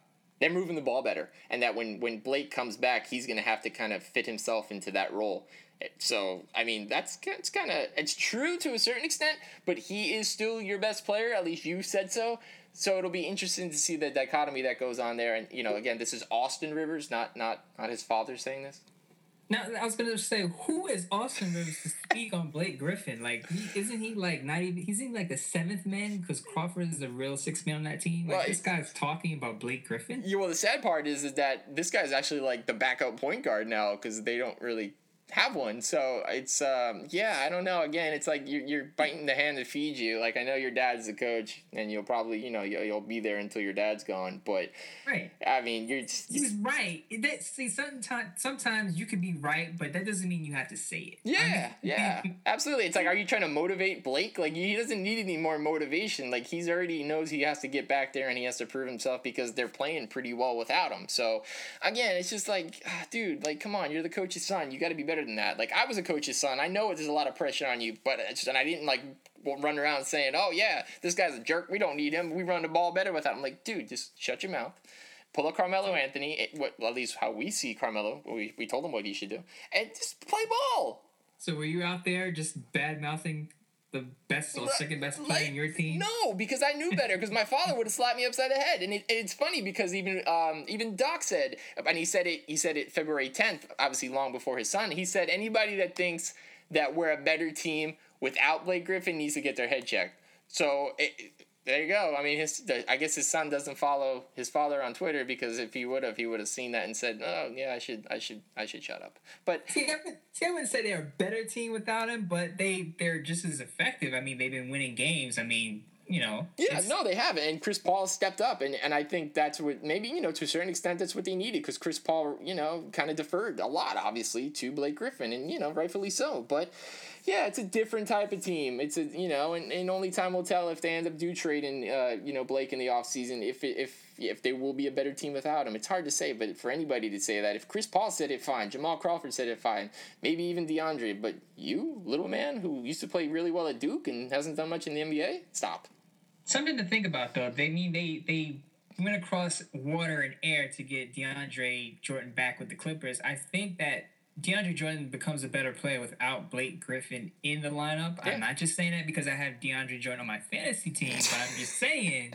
they're moving the ball better, and that when when Blake comes back, he's gonna have to kind of fit himself into that role. So I mean that's it's kind of it's true to a certain extent, but he is still your best player. At least you said so. So it'll be interesting to see the dichotomy that goes on there. And you know, again, this is Austin Rivers, not not not his father saying this. Now, I was gonna say, who is Austin Rivers to speak on Blake Griffin? Like, he, isn't he like not even? He's in like the seventh man because Crawford is the real six man on that team. Like, Well, this guy's talking about Blake Griffin. Yeah, well, the sad part is, is that this guy's actually like the backup point guard now because they don't really have one. So it's um, yeah, I don't know. Again, it's like you're, you're biting the hand that feeds you. Like I know your dad's the coach, and you'll probably you know you'll, you'll be there until your dad's gone. But Right. I mean, you're just, He was right. That, see, sometimes sometimes you can be right, but that doesn't mean you have to say it. Yeah, yeah, <laughs> <laughs> absolutely. It's like, are you trying to motivate Blake? Like, he doesn't need any more motivation. Like, he's already knows he has to get back there and he has to prove himself because they're playing pretty well without him. So, again, it's just like, ah, dude, like, come on, you're the coach's son. You got to be better than that. Like, I was a coach's son. I know there's a lot of pressure on you, but it's, and I didn't like run around saying, oh yeah, this guy's a jerk. We don't need him. We run the ball better without him. Like, dude, just shut your mouth. Pull up Carmelo Anthony, it, what, well, at least how we see Carmelo. We, we told him what he should do, and just play ball. So were you out there just bad mouthing the best or second best player in your team? No, because I knew better. Because my father would have slapped me upside the head, and it, it's funny because even um, even Doc said, and he said it. He said it February tenth, obviously long before his son. He said anybody that thinks that we're a better team without Blake Griffin needs to get their head checked. So it- there you go. I mean, his I guess his son doesn't follow his father on Twitter because if he would have, he would have seen that and said, "Oh yeah, I should, I should, I should shut up." But See, I wouldn't say they're a better team without him, but they they're just as effective. I mean, they've been winning games. I mean, you know. Yeah, no, they haven't, and Chris Paul stepped up, and, and I think that's what maybe you know to a certain extent that's what they needed because Chris Paul you know kind of deferred a lot obviously to Blake Griffin, and you know rightfully so, but yeah, it's a different type of team. It's a you know, and, and only time will tell if they end up do trading uh, you know Blake in the offseason if it, if if they will be a better team without him. It's hard to say, but for anybody to say that, if Chris Paul said it, fine. Jamal Crawford said it, fine. Maybe even DeAndre, but you, little man who used to play really well at Duke and hasn't done much in the NBA, stop. Something to think about though. They mean they they went across water and air to get DeAndre Jordan back with the Clippers. I think that DeAndre Jordan becomes a better player without Blake Griffin in the lineup. Yeah. I'm not just saying that because I have DeAndre Jordan on my fantasy team, but I'm just <laughs> saying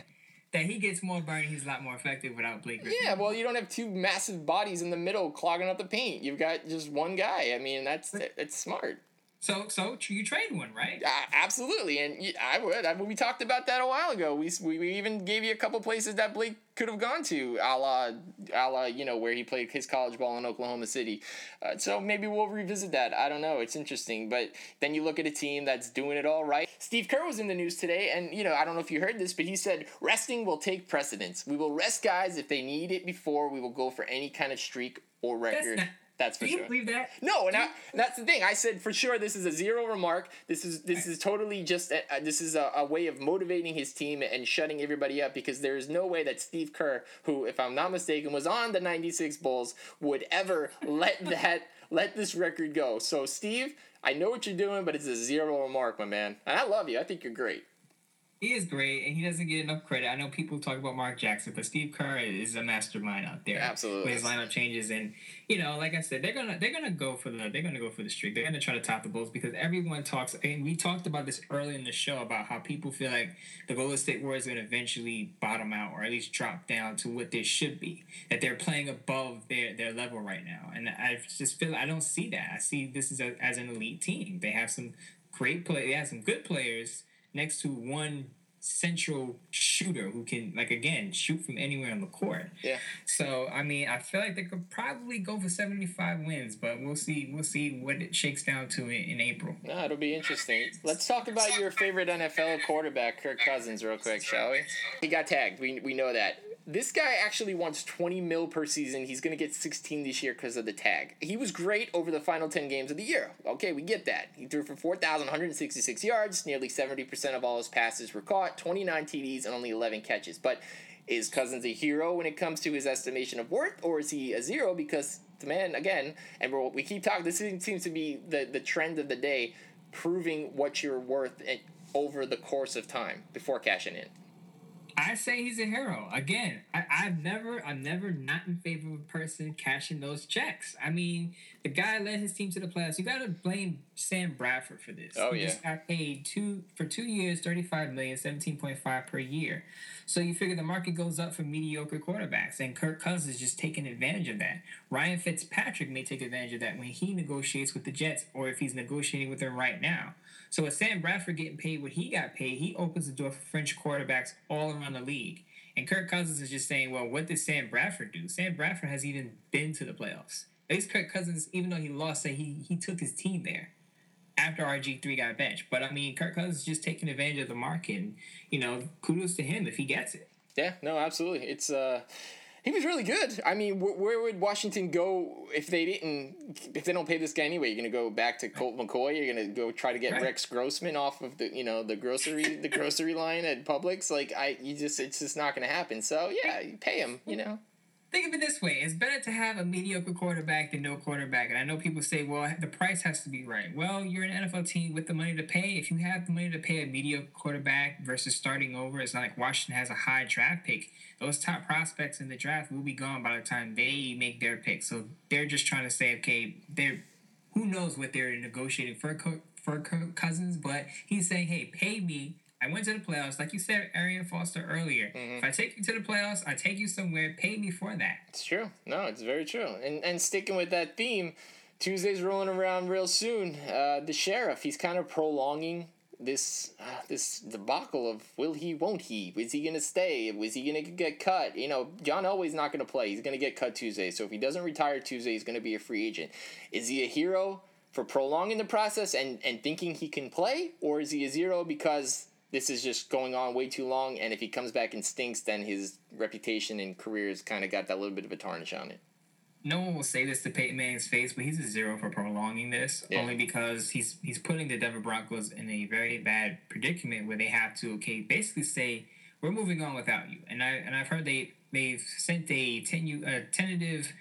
that he gets more burn. He's a lot more effective without Blake Griffin. Yeah, well, you don't have two massive bodies in the middle clogging up the paint. You've got just one guy. I mean, that's it's smart. So, so you trade one, right? Uh, absolutely, and I would. I mean, we talked about that a while ago. We, we, we even gave you a couple places that Blake could have gone to, a la, a la, you know, where he played his college ball in Oklahoma City. Uh, so maybe we'll revisit that. I don't know. It's interesting, but then you look at a team that's doing it all right. Steve Kerr was in the news today, and you know, I don't know if you heard this, but he said resting will take precedence. We will rest guys if they need it before we will go for any kind of streak or record. That's for Do you sure. believe that? No, and, I, and that's the thing. I said for sure this is a zero remark. This is this is totally just a, a- this is a, a way of motivating his team and shutting everybody up because there is no way that Steve Kerr, who if I'm not mistaken was on the 96 Bulls, would ever let <laughs> that let this record go. So Steve, I know what you're doing, but it's a zero remark, my man. And I love you. I think you're great. He is great, and he doesn't get enough credit. I know people talk about Mark Jackson, but Steve Kerr is a mastermind out there. Absolutely. with his lineup changes, and you know, like I said, they're gonna they're gonna go for the they're gonna go for the streak. They're gonna try to top the Bulls because everyone talks, and we talked about this early in the show about how people feel like the Golden State Warriors are gonna eventually bottom out or at least drop down to what they should be. That they're playing above their their level right now, and I just feel I don't see that. I see this as a, as an elite team. They have some great play. They have some good players next to one central shooter who can like again shoot from anywhere on the court. Yeah. So I mean, I feel like they could probably go for seventy five wins, but we'll see. We'll see what it shakes down to in, in April. No, it'll be interesting. Let's talk about your favorite NFL quarterback, Kirk Cousins, real quick, shall we? He got tagged. We, we know that. This guy actually wants 20 mil per season. He's going to get 16 this year because of the tag. He was great over the final 10 games of the year. Okay, we get that. He threw for 4,166 yards. Nearly 70% of all his passes were caught, 29 TDs, and only 11 catches. But is Cousins a hero when it comes to his estimation of worth, or is he a zero because the man, again, and we keep talking, this seems to be the, the trend of the day, proving what you're worth over the course of time before cashing in. I say he's a hero. Again, I, I've never, I'm never not in favor of a person cashing those checks. I mean, the guy led his team to the playoffs. You got to blame Sam Bradford for this. Oh, he yeah. just got paid two for two years, 35 million, 17.5 per year. So you figure the market goes up for mediocre quarterbacks, and Kirk Cousins is just taking advantage of that. Ryan Fitzpatrick may take advantage of that when he negotiates with the Jets, or if he's negotiating with them right now. So with Sam Bradford getting paid what he got paid, he opens the door for French quarterbacks all around the league. And Kirk Cousins is just saying, well, what did Sam Bradford do? Sam Bradford has even been to the playoffs. At least Kirk Cousins, even though he lost, say he he took his team there after RG three got benched. But I mean, Kirk Cousins is just taking advantage of the market. And, you know, kudos to him if he gets it. Yeah, no, absolutely. It's uh, he was really good. I mean, wh- where would Washington go if they didn't? If they don't pay this guy anyway, you're gonna go back to Colt McCoy. You're gonna go try to get Right. Rex Grossman off of the you know the grocery the grocery line at Publix. Like I, you just it's just not gonna happen. So yeah, you pay him. You know. Think of it this way: it's better to have a mediocre quarterback than no quarterback. And I know people say, "Well, the price has to be right." Well, you're an NFL team with the money to pay. If you have the money to pay a mediocre quarterback versus starting over, it's not like Washington has a high draft pick. Those top prospects in the draft will be gone by the time they make their pick. So they're just trying to say, okay, they're who knows what they're negotiating for for Cousins, but he's saying, "Hey, pay me." I went to the playoffs, like you said, Arian Foster earlier. If I take you to the playoffs, I take you somewhere. Pay me for that. It's true. No, it's very true. And and sticking with that theme, Tuesday's rolling around real soon. Uh, the sheriff, he's kind of prolonging this uh, this debacle of will he, won't he? Is he gonna stay? Was he gonna get cut? You know, John Elway's not gonna play. He's gonna get cut Tuesday. So if he doesn't retire Tuesday, he's gonna be a free agent. Is he a hero for prolonging the process and and thinking he can play, or is he a zero because this is just going on way too long, and if he comes back and stinks, then his reputation and career has kind of got that little bit of a tarnish on it. no one will say this to Peyton Manning's face, but he's a zero for prolonging this Yeah. only because he's he's putting the Denver Broncos in a very bad predicament where they have to okay basically say we're moving on without you. And I and I've heard they they've sent a tenu, a tentative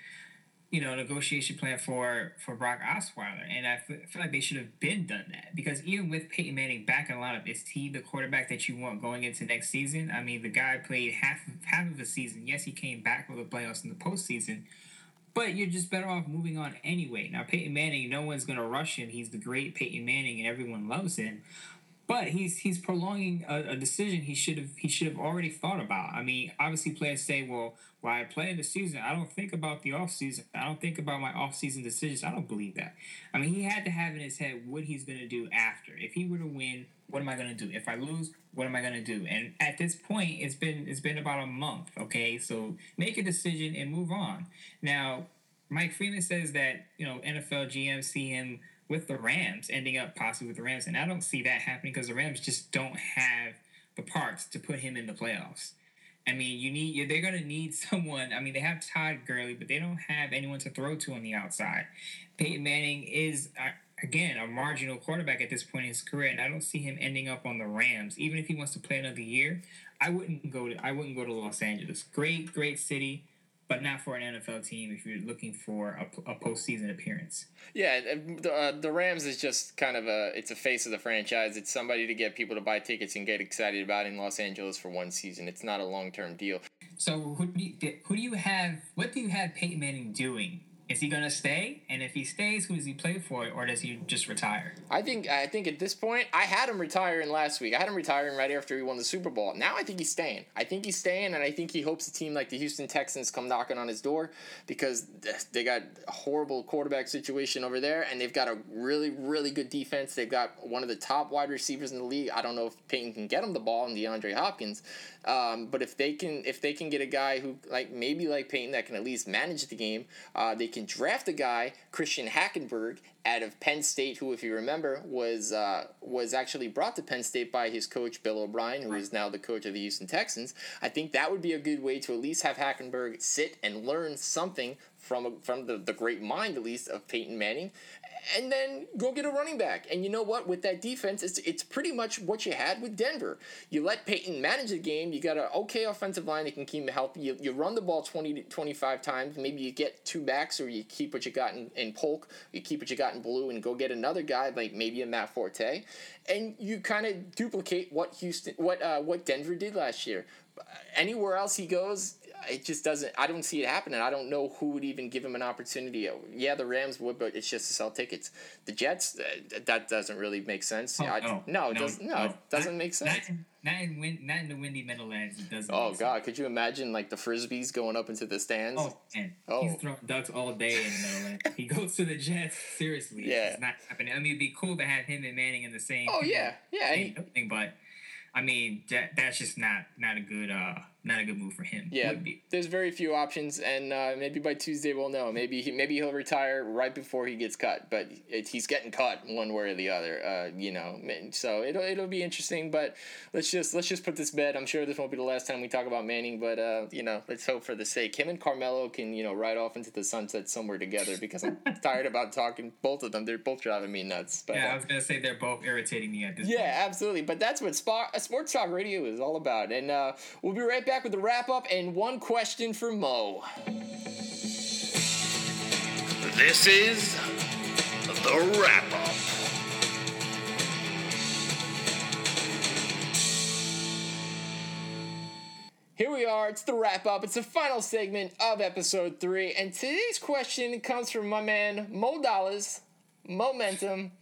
you know negotiation plan for for Brock Osweiler, and I feel like they should have been done that because even with Peyton Manning back in the lineup, is he the quarterback that you want going into next season? I mean, the guy played half half of the season. Yes, he came back for the playoffs in the postseason, but you're just better off moving on anyway. Now, Peyton Manning, no one's going to rush him. He's the great Peyton Manning, and everyone loves him. But he's he's prolonging a, a, decision he should have he should have already thought about. I mean, obviously players say, well, while I play in the season, I don't think about the off season. I don't think about my off season decisions. I don't believe that. I mean, he had to have in his head what he's going to do after. If he were to win, what am I going to do? If I lose, what am I going to do? And at this point, it's been it's been about a month. Okay, so make a decision and move on. Now, Mike Freeman says that you know NFL GMs see him with the Rams, ending up possibly with the Rams. And I don't see that happening because the Rams just don't have the parts to put him in the playoffs. I mean, you need they're going to need <laughs> someone. I mean, they have Todd Gurley, but they don't have anyone to throw to on the outside. Peyton Manning is again a marginal quarterback at this point in his career, and I don't see him ending up on the Rams. Even if he wants to play another year, I wouldn't go to I wouldn't go to Los Angeles. Great, great city but not for an NFL team if you're looking for a, a postseason appearance. Yeah, the, uh, the Rams is just kind of a it's a face of the franchise. It's somebody to get people to buy tickets and get excited about in Los Angeles for one season. It's not a long term deal. So who do you, who do you have? What do you have Peyton Manning doing is he gonna stay? And if he stays, who does he play for, or does he just retire? I think I think at this point, I had him retiring last week. I had him retiring right after he won the Super Bowl. Now I think he's staying. I think he's staying, and I think he hopes a team like the Houston Texans come knocking on his door because they got a horrible quarterback situation over there, and they've got a really really good defense. They've got one of the top wide receivers in the league. I don't know if Peyton can get him the ball, and DeAndre Hopkins. Um, but if they can if they can get a guy who like maybe like Peyton that can at least manage the game, uh, they can draft a guy Christian Hackenberg out of Penn State, who if you remember was uh, was actually brought to Penn State by his coach Bill O'Brien, who is now the coach of the Houston Texans. I think that would be a good way to at least have Hackenberg sit and learn something from from the, the great mind at least of Peyton Manning, and then go get a running back. And you know what? With that defense, it's it's pretty much what you had with Denver. You let Peyton manage the game. You got an okay offensive line that can keep him healthy. You, you run the ball 20 to 25 times. Maybe you get two backs or you keep what you got in, in Polk. You keep what you got in Blue and go get another guy like maybe a Matt Forte. And you kind of duplicate what Houston, what uh, what Denver did last year. Anywhere else he goes, it just doesn't. I don't see it happening. I don't know who would even give him an opportunity. Yeah, the Rams would, but it's just to sell tickets. The Jets, uh, that doesn't really make sense. Oh, I, no, no, it no, doesn't. No, no, it doesn't not, make sense. Not, not in, win, not in the windy Meadowlands. It doesn't. Oh God, sense. could you imagine like the frisbees going up into the stands? Oh man, oh. he's throwing ducks all day in the Meadowlands. he goes to the Jets. Seriously, yeah, it's not happening. I mean, it'd be cool to have him and Manning in the same. Oh yeah, yeah. Thing, but I mean, that, that's just not not a good uh not a good move for him. Yeah, there's very few options, and uh, maybe by Tuesday we'll know. Maybe he maybe he'll retire right before he gets cut, but it, he's getting cut one way or the other. Uh, you know, so it'll it'll be interesting. But let's just let's just put this bed. I'm sure this won't be the last time we talk about Manning, but uh, you know, let's hope for the sake him and Carmelo can you know ride off into the sunset somewhere together because I'm <laughs> tired about talking both of them. They're both driving me nuts. But, yeah, I was gonna say they're both irritating me at this. Yeah, point. absolutely. But that's what Sports Talk Radio is all about, and uh, we'll be right back back with the wrap up and one question for Mo. This is the wrap up. Here we are, it's the wrap up. It's the final segment of episode three. And today's question comes from my man Mo Dollars, Momentum,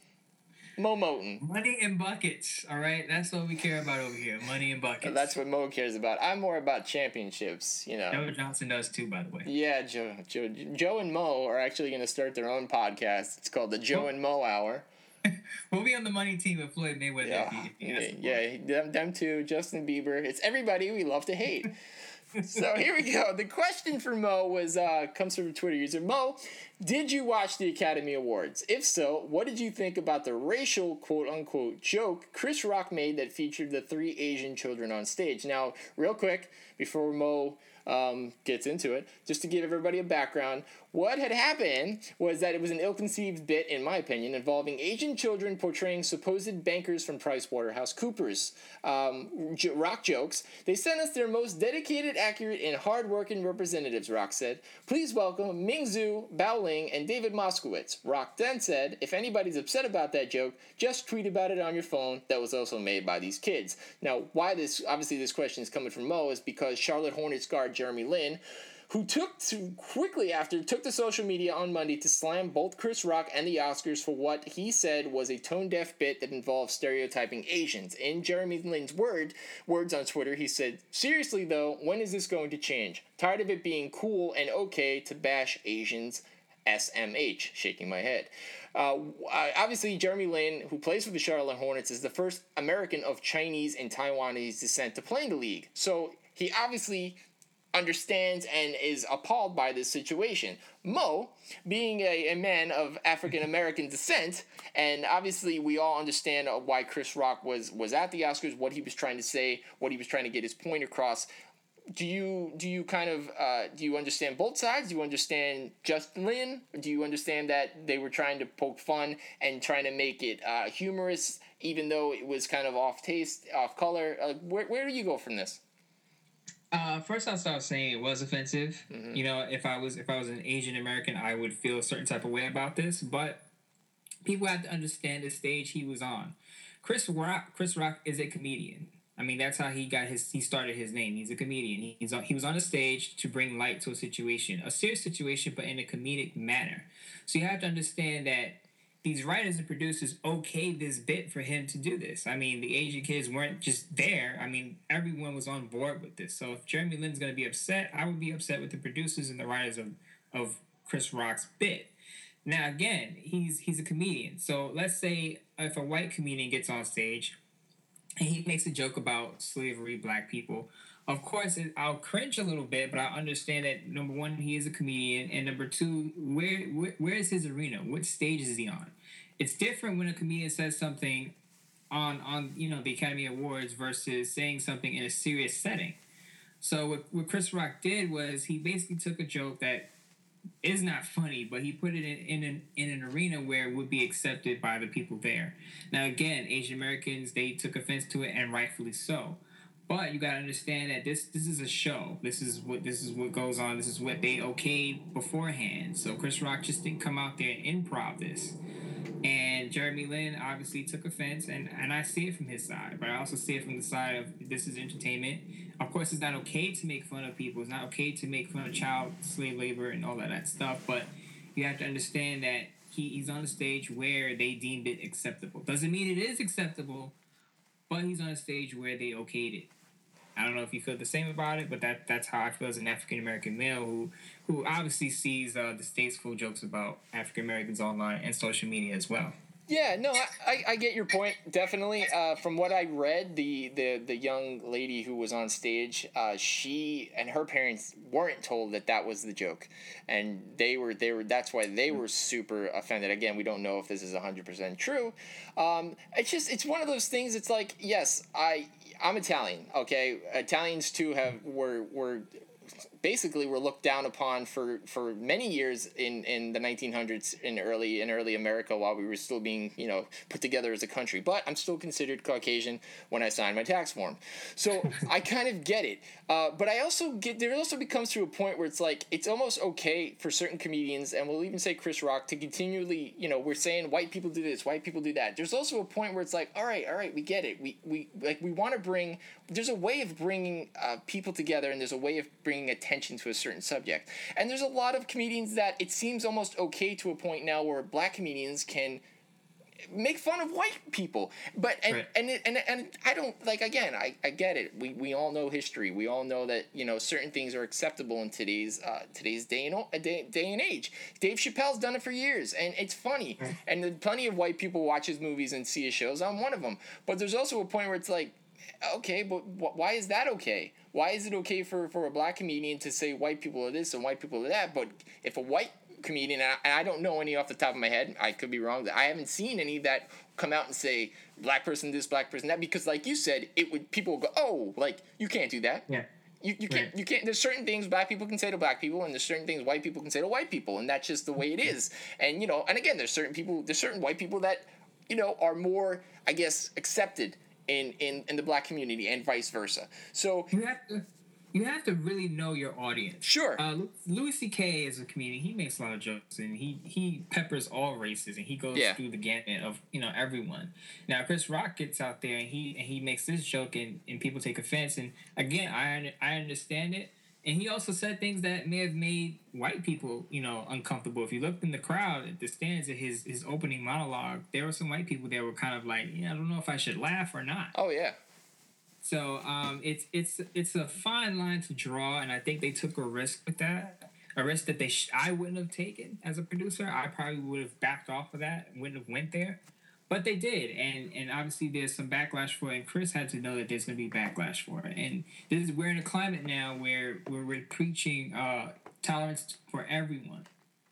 Mo Moten. Money in buckets. All right, that's what we care about over here. Money in buckets. That's what Mo cares about. I'm more about championships. You know. Joe Johnson does too, by the way. Yeah, Joe, Joe, Joe and Mo are actually going to start their own podcast. It's called the Joe and Mo Hour. <laughs> we'll be on the money team with Floyd Mayweather. Yeah, if he, if he yeah, yeah. Them, them two, Justin Bieber. It's everybody we love to hate. <laughs> so here we go. The question for Mo was uh, comes from a Twitter user. Mo, did you watch the Academy Awards? If so, what did you think about the racial quote unquote joke Chris Rock made that featured the three Asian children on stage? Now, real quick, before Mo um, gets into it, just to give everybody a background, what had happened was that it was an ill-conceived bit, in my opinion, involving Asian children portraying supposed bankers from PricewaterhouseCoopers. Um, j- rock jokes. They sent us their most dedicated, accurate, and hard-working representatives. Rock said, "Please welcome Ming Zhu, Bao Ling, and David Moskowitz." Rock then said, "If anybody's upset about that joke, just tweet about it on your phone. That was also made by these kids." Now, why this? Obviously, this question is coming from Mo is because Charlotte Hornets guard Jeremy Lin who took to quickly after took to social media on Monday to slam both Chris Rock and the Oscars for what he said was a tone deaf bit that involved stereotyping Asians. In Jeremy Lin's word words on Twitter, he said, "Seriously though, when is this going to change? Tired of it being cool and okay to bash Asians." SMH, shaking my head. Uh, obviously, Jeremy Lin, who plays for the Charlotte Hornets, is the first American of Chinese and Taiwanese descent to play in the league. So he obviously understands and is appalled by this situation. Mo, being a, a man of African American descent, and obviously we all understand why Chris Rock was was at the Oscars, what he was trying to say, what he was trying to get his point across do you do you kind of uh, do you understand both sides? Do you understand Justin Lin? Do you understand that they were trying to poke fun and trying to make it uh, humorous, even though it was kind of off taste, off color? Uh, where where do you go from this? Uh, first, I'll start saying it was offensive. Mm-hmm. You know, if I was if I was an Asian American, I would feel a certain type of way about this. But people have to understand the stage he was on. Chris Rock, Chris Rock is a comedian. I mean, that's how he got his. He started his name. He's a comedian. he's on, he was on a stage to bring light to a situation, a serious situation, but in a comedic manner. So you have to understand that these writers and producers okayed this bit for him to do this. I mean, the Asian kids weren't just there. I mean, everyone was on board with this. So if Jeremy Lin's going to be upset, I would be upset with the producers and the writers of of Chris Rock's bit. Now, again, he's he's a comedian. So let's say if a white comedian gets on stage and he makes a joke about slavery, black people. Of course, I'll cringe a little bit, but I understand that number one, he is a comedian, and number two, where, where where is his arena? What stage is he on? It's different when a comedian says something on on you know the Academy Awards versus saying something in a serious setting. So what, what Chris Rock did was he basically took a joke that is not funny, but he put it in, in an in an arena where it would be accepted by the people there. Now again, Asian Americans they took offense to it and rightfully so. But you gotta understand that this this is a show. This is what this is what goes on. This is what they okayed beforehand. So Chris Rock just didn't come out there and improv this. And Jeremy Lin obviously took offense, and, and I see it from his side, but I also see it from the side of this is entertainment. Of course, it's not okay to make fun of people. It's not okay to make fun of child slave labor and all of that stuff. But you have to understand that he, he's on a stage where they deemed it acceptable. Doesn't mean it is acceptable, but he's on a stage where they okayed it. I don't know if you feel the same about it, but that that's how I feel as an African American male who who obviously sees uh, distasteful jokes about African Americans online and social media as well. Yeah, no, I, I get your point definitely. Uh, from what I read, the, the the young lady who was on stage, uh, she and her parents weren't told that that was the joke, and they were they were that's why they were super offended. Again, we don't know if this is hundred percent true. Um, it's just it's one of those things. It's like yes, I I'm Italian. Okay, Italians too have were were basically were looked down upon for, for many years in, in the 1900s in early in early America while we were still being you know put together as a country. But I'm still considered Caucasian when I sign my tax form, so I kind of get it. Uh, but I also get there also becomes to a point where it's like it's almost okay for certain comedians, and we'll even say Chris Rock, to continually you know we're saying white people do this, white people do that. There's also a point where it's like all right, all right, we get it. We we like we want to bring. There's a way of bringing uh, people together, and there's a way of bringing attention to a certain subject. And there's a lot of comedians that it seems almost okay to a point now where black comedians can make fun of white people. But and right. and, and, and and I don't like again I, I get it. We, we all know history. We all know that you know certain things are acceptable in today's uh, today's day and day, day and age. Dave Chappelle's done it for years and it's funny. Right. and plenty of white people watch his movies and see his shows. I'm one of them but there's also a point where it's like okay but wh- why is that okay why is it okay for, for a black comedian to say white people are this and white people are that? But if a white comedian, and I, and I don't know any off the top of my head, I could be wrong. I haven't seen any that come out and say black person this, black person that, because like you said, it would people would go, oh, like you can't do that. Yeah. You, you can't you can't there's certain things black people can say to black people and there's certain things white people can say to white people and that's just the way it is and you know and again there's certain people there's certain white people that you know are more I guess accepted in, in, in the black community and vice versa. So you have to you have to really know your audience. Sure. Uh, Louis C.K. is a comedian. He makes a lot of jokes and he he peppers all races and he goes yeah. through the gamut of you know everyone. Now Chris Rock gets out there and he and he makes this joke and, and people take offense and again I I understand it and he also said things that may have made white people, you know, uncomfortable. If you looked in the crowd at the stands at his his opening monologue, there were some white people that were kind of like, yeah, I don't know if I should laugh or not. Oh yeah. So um, it's it's it's a fine line to draw, and I think they took a risk with that. A risk that they sh- I wouldn't have taken as a producer. I probably would have backed off of that, wouldn't have went there. But they did, and and obviously there's some backlash for it. And Chris had to know that there's going to be backlash for it. And this is we're in a climate now where we're preaching uh, tolerance for everyone.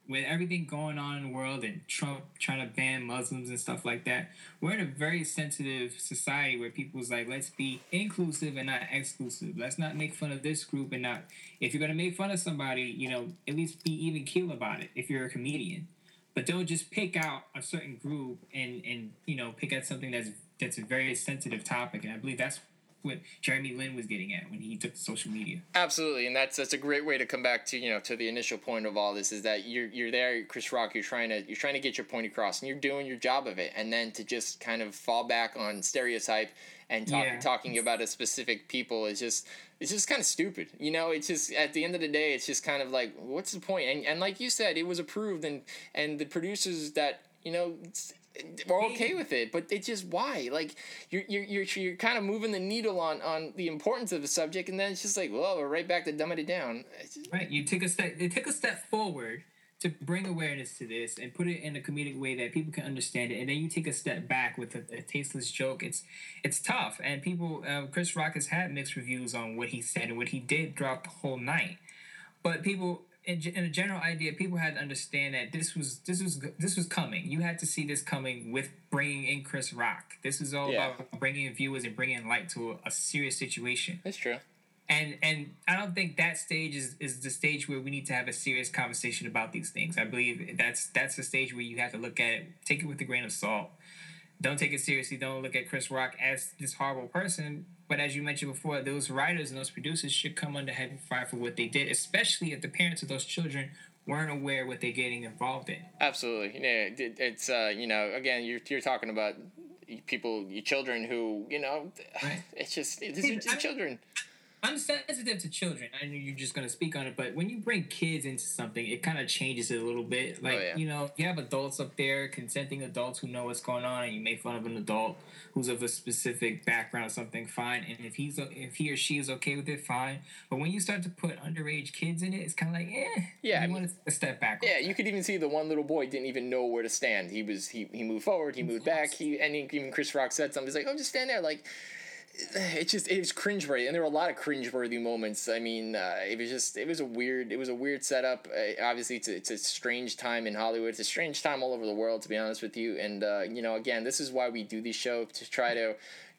With everything going on in the world and Trump trying to ban Muslims and stuff like that, we're in a very sensitive society where people's like, let's be inclusive and not exclusive. Let's not make fun of this group and not. If you're gonna make fun of somebody, you know, at least be even keel about it. If you're a comedian but don't just pick out a certain group and and you know pick out something that's that's a very sensitive topic and i believe that's what jeremy lin was getting at when he took to social media Absolutely, and that's that's a great way to come back to you know to the initial point of all this is that you're you're there, Chris Rock. You're trying to you're trying to get your point across, and you're doing your job of it, and then to just kind of fall back on stereotype and talk, Yeah. talking about a specific people is just it's just kind of stupid. You know, it's just at the end of the day, it's just kind of like what's the point? And and like you said, it was approved, and and the producers that you know. We're okay with it, but it's just why? Like you're you're you're, you're kind of moving the needle on on the importance of the subject, and then it's just like, well, we're right back to dumbing it down. Just- right you take a step they took a step forward to bring awareness to this and put it in a comedic way that people can understand it and then you take a step back with a, a tasteless joke it's it's tough. And people uh, chris rock has had mixed reviews on what he said and what he did throughout the whole night. But people in, in a general idea people had to understand that this was this was this was coming. You had to see this coming with bringing in chris rock. This is all Yeah. about bringing in viewers and bringing light to a, a serious situation. That's true. And and I don't think that stage is, is the stage where we need to have a serious conversation about these things. I believe that's that's the stage where you have to look at it, take it with a grain of salt. Don't take it seriously. Don't look at Chris Rock as this horrible person. But as you mentioned before, those writers and those producers should come under heavy fire for what they did, especially if the parents of those children weren't aware what they're getting involved in. Absolutely. Yeah, it- it's uh, you know, again, you're you're talking about people, your children who, you know, Right. <sighs> it's just these are I mean- children. I'm sensitive to children. I know you're just going to speak on it, but when you bring kids into something, it kind of changes it a little bit. Like, yeah. you know, you have adults up there, consenting adults who know what's going on, and you make fun of an adult who's of a specific background or something, fine. And if he's if he or she is okay with it, fine. But when you start to put underage kids in it, it's kind of like, eh. Yeah, I you mean- want to step back. Yeah, you could even see the one little boy didn't even know where to stand. He was he, he moved forward, he moved back. He and even Chris Rock said something. He's like, "Oh, just stand there." Like, it's just it was cringeworthy, and there were a lot of cringeworthy moments. I mean, uh, it was just it was a weird it was a weird setup. Uh, obviously, it's a, it's a strange time in Hollywood. It's a strange time all over the world, to be honest with you. And uh, you know, again, this is why we do this show to try to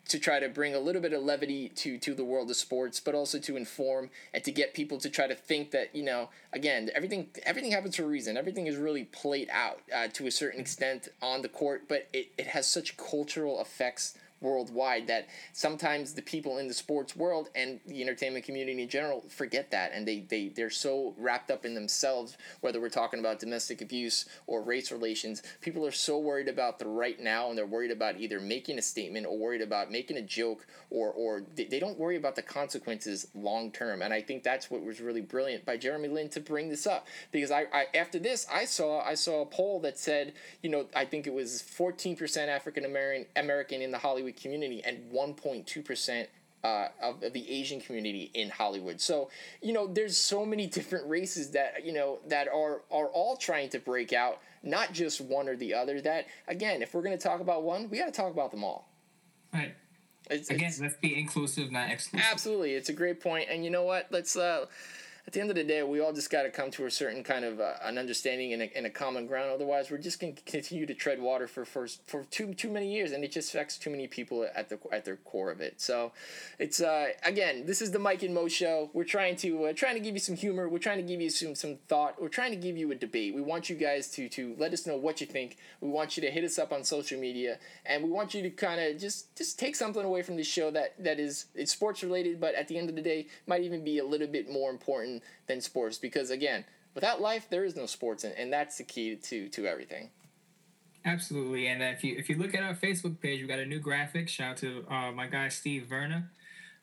to try to bring a little bit of levity to to the world of sports, but also to inform and to get people to try to think that you know again everything everything happens for a reason. Everything is really played out uh, to a certain extent on the court, but it, it has such cultural effects worldwide that sometimes the people in the sports world and the entertainment community in general forget that. And they, they they're so wrapped up in themselves whether we're talking about domestic abuse or race relations people are so worried about the right now and they're worried about either making a statement or worried about making a joke or or they, they don't worry about the consequences long term. And i think that's what was really brilliant by jeremy lin to bring this up because I, I after this i saw i saw a poll that said you know i think it was 14% african american american in the hollywood community and 1.2% uh, of, of the Asian community in Hollywood. So, you know, there's so many <laughs> different races that, you know, that are, are all trying to break out, not just one or the other. That, again, if we're going to talk about one, we got to talk about them all. Right. It's, Again, it's- let's be inclusive, not exclusive. Absolutely, it's a great point. point, and you know what? Let's. Uh, at the end of the day, we all just got to come to a certain kind of uh, an understanding and a, and a common ground. Otherwise, we're just going to continue to tread water for, for for too too many years, and it just affects too many people at the at their core of it. So, it's uh, again, this is the Mike and Mo show. We're trying to uh, trying to give you some humor. We're trying to give you some some thought. We're trying to give you a debate. We want you guys to to let us know what you think. We want you to hit us up on social media, and we want you to kind of just just take something away from this show that that is it's sports related, but at the end of the day, might even be a little bit more important than sports because again, without life, there is no sports, and, and that's the key to to everything. Absolutely, and if you if you look at our Facebook page, we got a new graphic. Shout out to uh, my guy Steve Verna.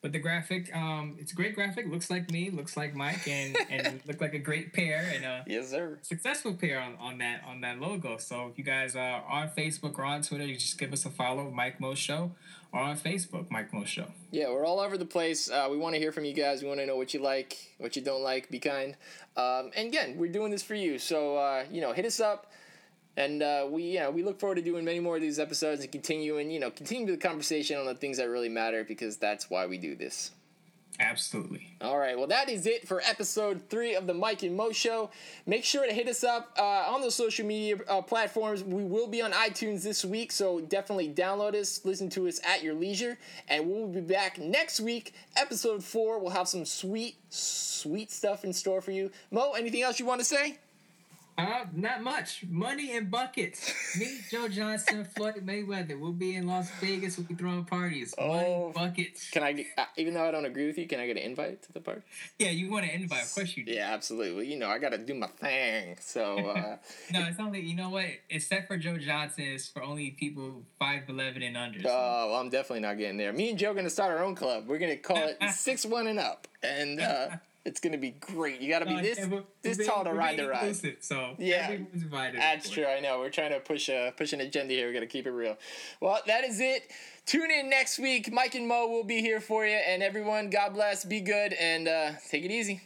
But the graphic, um, it's a great graphic. Looks like me, looks like Mike, and and <laughs> look like a great pair and a Yes, sir. successful pair on, on that on that logo. So if you guys are on Facebook or on Twitter, you just give us a follow, Mike Mo Show, or on Facebook, Mike Mo Show. Yeah, we're all over the place. Uh, we want to hear from you guys. We want to know what you like, what you don't like. Be kind. Um, and again, we're doing this for you. So uh, you know, hit us up. And uh, we, you know, we look forward to doing many more of these episodes and continuing, you know, continue the conversation on the things that really matter because that's why we do this. Absolutely. All right, well, that is it for episode three of the Mike and Mo Show. Make sure to hit us up uh, on the social media uh, platforms. We will be on iTunes this week, so definitely download us, listen to us at your leisure, and we'll be back next week. Episode four, we'll have some sweet, sweet stuff in store for you. Mo, anything else you want to say? Uh, not much. Money and buckets. Me, Joe Johnson, Floyd Mayweather. We'll be in Las Vegas. We'll be throwing parties. Money, Oh. buckets. Can I, get, uh, even though I don't agree with you, can I get an invite to the party? Yeah, you want to invite? Of course you do. Yeah, absolutely. You know, I got to do my thing. So, <laughs> uh, No, it's only you know what? Except for Joe Johnson, it's for only people five eleven and under. so- Oh, well, I'm definitely not getting there. Me and Joe are gonna start our own club. We're gonna call it <laughs> six one and up, and uh, it's gonna be great. You got to be No, this yeah, this tall to ride the ride. So Yeah. That's true. I know. We're trying to push a push an agenda here. We're gonna keep it real. Well, that is it. Tune in next week. Mike and Mo will be here for you, and everyone, God bless. Be good and uh, take it easy.